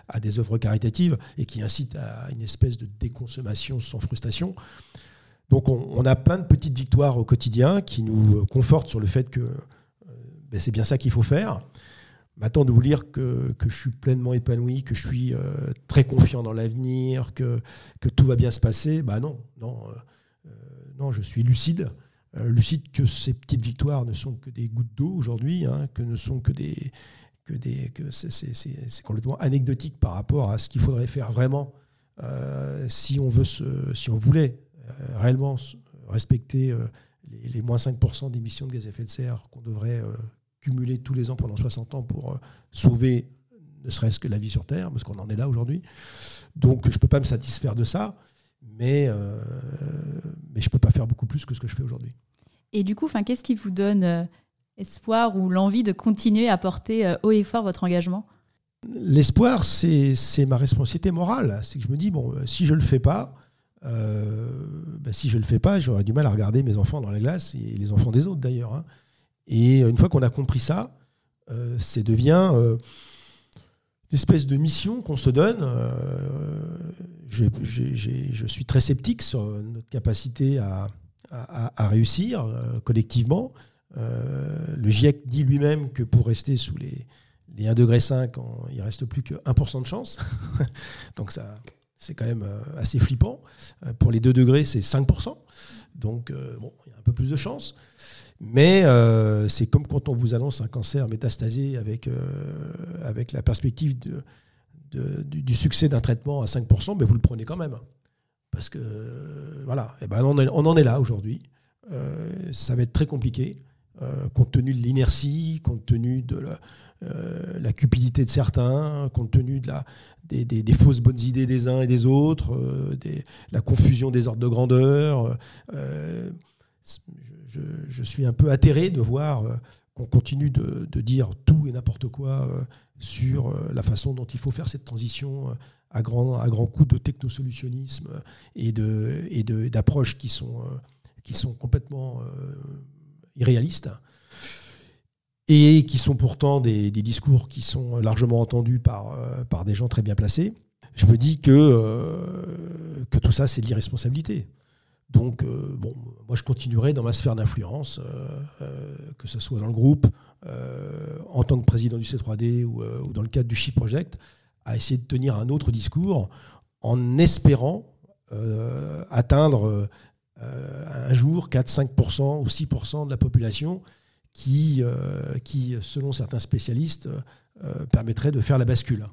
à des œuvres caritatives et qui incite à une espèce de déconsommation sans frustration. Donc on, a plein de petites victoires au quotidien qui nous confortent sur le fait que euh, ben, c'est bien ça qu'il faut faire. Maintenant, de vous dire que, je suis pleinement épanoui, que je suis euh, très confiant dans l'avenir, que, tout va bien se passer, bah non, non, euh, non je suis lucide. lucide que ces petites victoires ne sont que des gouttes d'eau aujourd'hui, hein, que ne sont que des. Que des que c'est complètement anecdotique par rapport à ce qu'il faudrait faire vraiment si, on veut si on voulait euh, réellement respecter euh, les, moins 5% d'émissions de gaz à effet de serre qu'on devrait euh, cumuler tous les ans pendant 60 ans pour sauver ne serait-ce que la vie sur Terre, parce qu'on en est là aujourd'hui. Donc je ne peux pas me satisfaire de ça, mais, mais je ne peux pas faire beaucoup plus que ce que je fais aujourd'hui. Et du coup, qu'est-ce qui vous donne espoir ou l'envie de continuer à porter haut et fort votre engagement? L'espoir, c'est ma responsabilité morale. C'est que je me dis, bon, si je ne le fais pas, euh, ben, si je ne le fais pas, j'aurais du mal à regarder mes enfants dans la glace, et les enfants des autres d'ailleurs. Hein. Et une fois qu'on a compris ça, euh, c'est devient euh, une espèce de mission qu'on se donne. Je, suis très sceptique sur notre capacité à, réussir collectivement. le GIEC dit lui-même que pour rester sous les, les 1,5 degré, il ne reste plus que 1% de chance. Donc ça, c'est quand même euh, assez flippant. Euh, pour les 2 degrés, c'est 5%. Donc, euh, bon, il y a un peu plus de chance. Mais c'est comme quand on vous annonce un cancer métastasé avec, avec la perspective de, du, succès d'un traitement à 5%, mais vous le prenez quand même. Parce que, voilà, et eh ben on, on, en est là aujourd'hui. ça va être très compliqué, compte tenu de l'inertie, compte tenu de la, la, cupidité de certains, compte tenu de la, des, fausses bonnes idées des uns et des autres, euh, la confusion des ordres de grandeur. Euh, je, suis un peu atterré de voir euh, qu'on continue de, dire tout et n'importe quoi sur la façon dont il faut faire cette transition à grands à grand coups de technosolutionnisme et d'approches et qui, sont, qui sont complètement irréalistes et qui sont pourtant des, discours qui sont largement entendus par, euh, par des gens très bien placés, je me dis que, euh, que tout ça, c'est de l'irresponsabilité. Donc, euh, bon, moi, je continuerai dans ma sphère d'influence, que ce soit dans le groupe, en tant que président du C3D ou, dans le cadre du Shift Project, à essayer de tenir un autre discours en espérant atteindre un jour 4, 5% ou 6% de la population qui, euh, qui selon certains spécialistes, euh, permettrait de faire la bascule.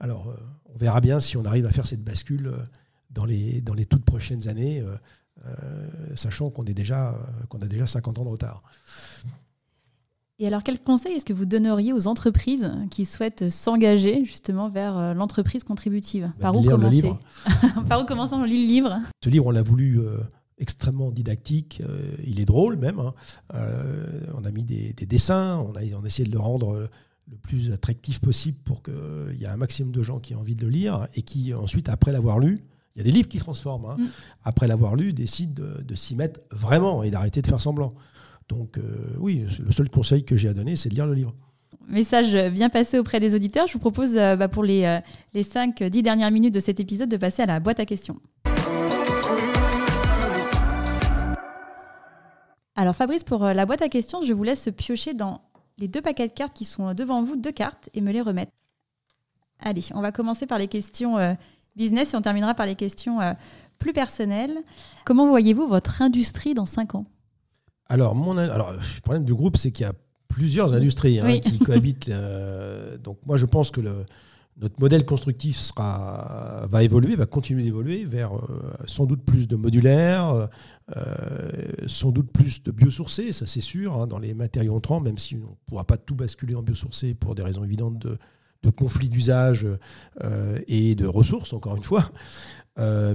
Alors, euh, on verra bien si on arrive à faire cette bascule dans les, dans les toutes prochaines années, sachant qu'on est déjà, qu'on a déjà 50 ans de retard. Et alors, quel conseil est-ce que vous donneriez aux entreprises qui souhaitent s'engager justement vers l'entreprise contributive? Bah, Par où commencer Par où commencer? On lit le livre? Ce livre, on l'a voulu extrêmement didactique. Euh, il est drôle même. Hein. Euh, on a mis des, dessins, on a, on a, essayé de le rendre euh, le plus attractif possible pour qu'il y ait un maximum de gens qui aient envie de le lire et qui ensuite, après l'avoir lu, il y a des livres qui transforment, hein, mm. après l'avoir lu, décident de, s'y mettre vraiment et d'arrêter de faire semblant. Donc oui, le seul conseil que j'ai à donner, c'est de lire le livre. Message bien passé auprès des auditeurs. Je vous propose bah, pour les, les 5-10 dernières minutes de cet épisode de passer à la boîte à questions. Alors Fabrice, pour euh, la boîte à questions, je vous laisse piocher dans les deux paquets de cartes qui sont devant vous, deux cartes, et me les remettre. Allez, on va commencer par les questions euh, business et on terminera par les questions euh, plus personnelles. Comment voyez-vous votre industrie dans cinq ans? Alors, mon, alors, le problème du groupe, c'est qu'il y a plusieurs industries hein, qui cohabitent. donc moi, je pense que le, notre modèle constructif sera, va évoluer, va continuer d'évoluer vers euh, sans doute plus de modulaire, euh, sans doute plus de biosourcés, ça c'est sûr, hein, dans les matériaux entrants, même si on ne pourra pas tout basculer en biosourcé pour des raisons évidentes de, de conflits d'usage et de ressources, encore une fois.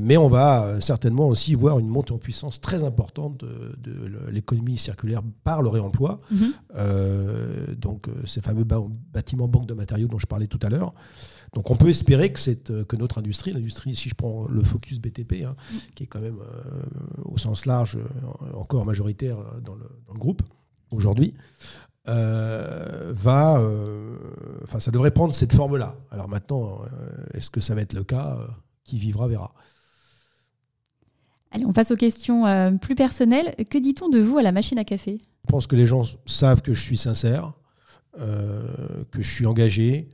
mais on va certainement aussi voir une montée en puissance très importante de, l'économie circulaire par le réemploi. Mhm. donc ces fameux bâtiments banques de matériaux dont je parlais tout à l'heure. Donc on peut espérer que, cette, que notre industrie, l'industrie, si je prends le focus BTP, hein, mm. qui est quand même euh, au sens large euh, encore majoritaire dans le, groupe aujourd'hui, euh, va, enfin ça devrait prendre cette forme-là. Alors maintenant, est-ce que ça va être le cas Qui vivra verra. Allez, on passe aux questions plus personnelles. Que dit-on de vous à la machine à café? Je pense que les gens savent que je suis sincère, que je suis engagé,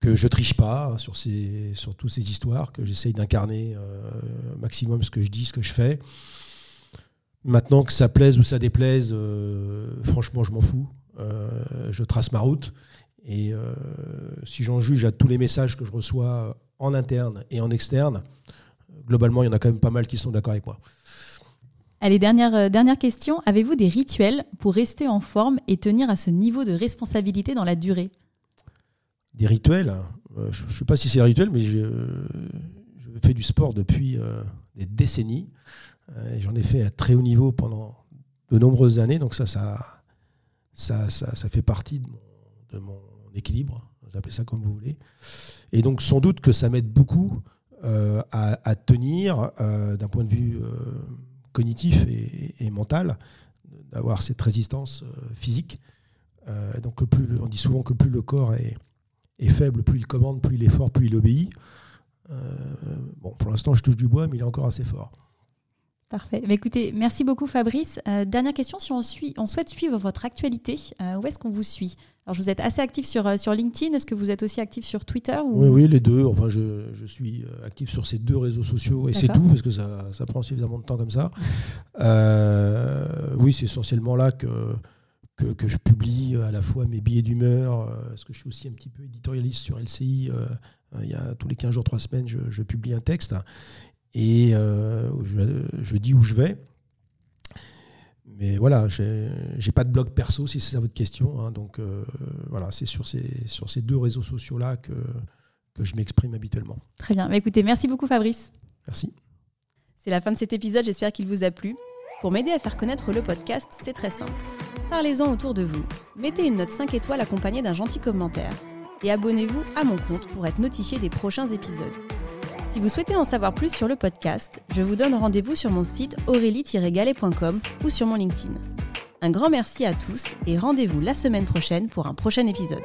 que je triche pas sur, ces, sur toutes ces histoires, que j'essaye d'incarner euh, maximum ce que je dis, ce que je fais. Maintenant que ça plaise ou ça déplaise, euh, franchement, je m'en fous. Euh, je trace ma route. Et si j'en juge à tous les messages que je reçois en interne et en externe, globalement, il y en a quand même pas mal qui sont d'accord avec moi. Allez, dernière, dernière question. Avez-vous des rituels pour rester en forme et tenir à ce niveau de responsabilité dans la durée? Des rituels. Euh, je ne sais pas si c'est un rituel, mais je, fais du sport depuis euh, des décennies. Euh, j'en ai fait à très haut niveau pendant de nombreuses années. Donc ça, ça, ça, ça, fait partie de mon, équilibre. Vous appelez ça comme vous voulez. Et donc sans doute que ça m'aide beaucoup à, tenir d'un point de vue cognitif et, mental, d'avoir cette résistance physique. donc plus, on dit souvent que plus le corps est, est faible, plus il commande, plus il est fort, plus il obéit. Euh, bon, pour l'instant, je touche du bois, mais il est encore assez fort. Parfait. Mais écoutez, merci beaucoup Fabrice. Euh, dernière question, si on, suit, on souhaite suivre votre actualité, où est-ce qu'on vous suit? Alors, vous êtes assez actif sur, sur LinkedIn, est-ce que vous êtes aussi actif sur Twitter Oui, oui, les deux. Enfin, je, je, suis actif sur ces deux réseaux sociaux et c'est tout, parce que ça, ça, prend suffisamment de temps comme ça. oui, c'est essentiellement là que que, je publie à la fois mes billets d'humeur, euh, parce que je suis aussi un petit peu éditorialiste sur LCI. Euh, il y a tous les 15 jours, 3 semaines, je, publie un texte et euh, je, dis où je vais. Mais voilà, j'ai pas de blog perso si c'est ça votre question. Hein. donc voilà, c'est sur ces, sur ces deux réseaux sociaux-là que, que je m'exprime habituellement. Très bien. Bah, écoutez, merci beaucoup Fabrice. Merci. C'est la fin de cet épisode, j'espère qu'il vous a plu. Pour m'aider à faire connaître le podcast, c'est très simple. Parlez-en autour de vous. Mettez une note 5 étoiles accompagnée d'un gentil commentaire. Et abonnez-vous à mon compte pour être notifié des prochains épisodes. Si vous souhaitez en savoir plus sur le podcast, je vous donne rendez-vous sur mon site aurélie-galet.com ou sur mon LinkedIn. Un grand merci à tous et rendez-vous la semaine prochaine pour un prochain épisode.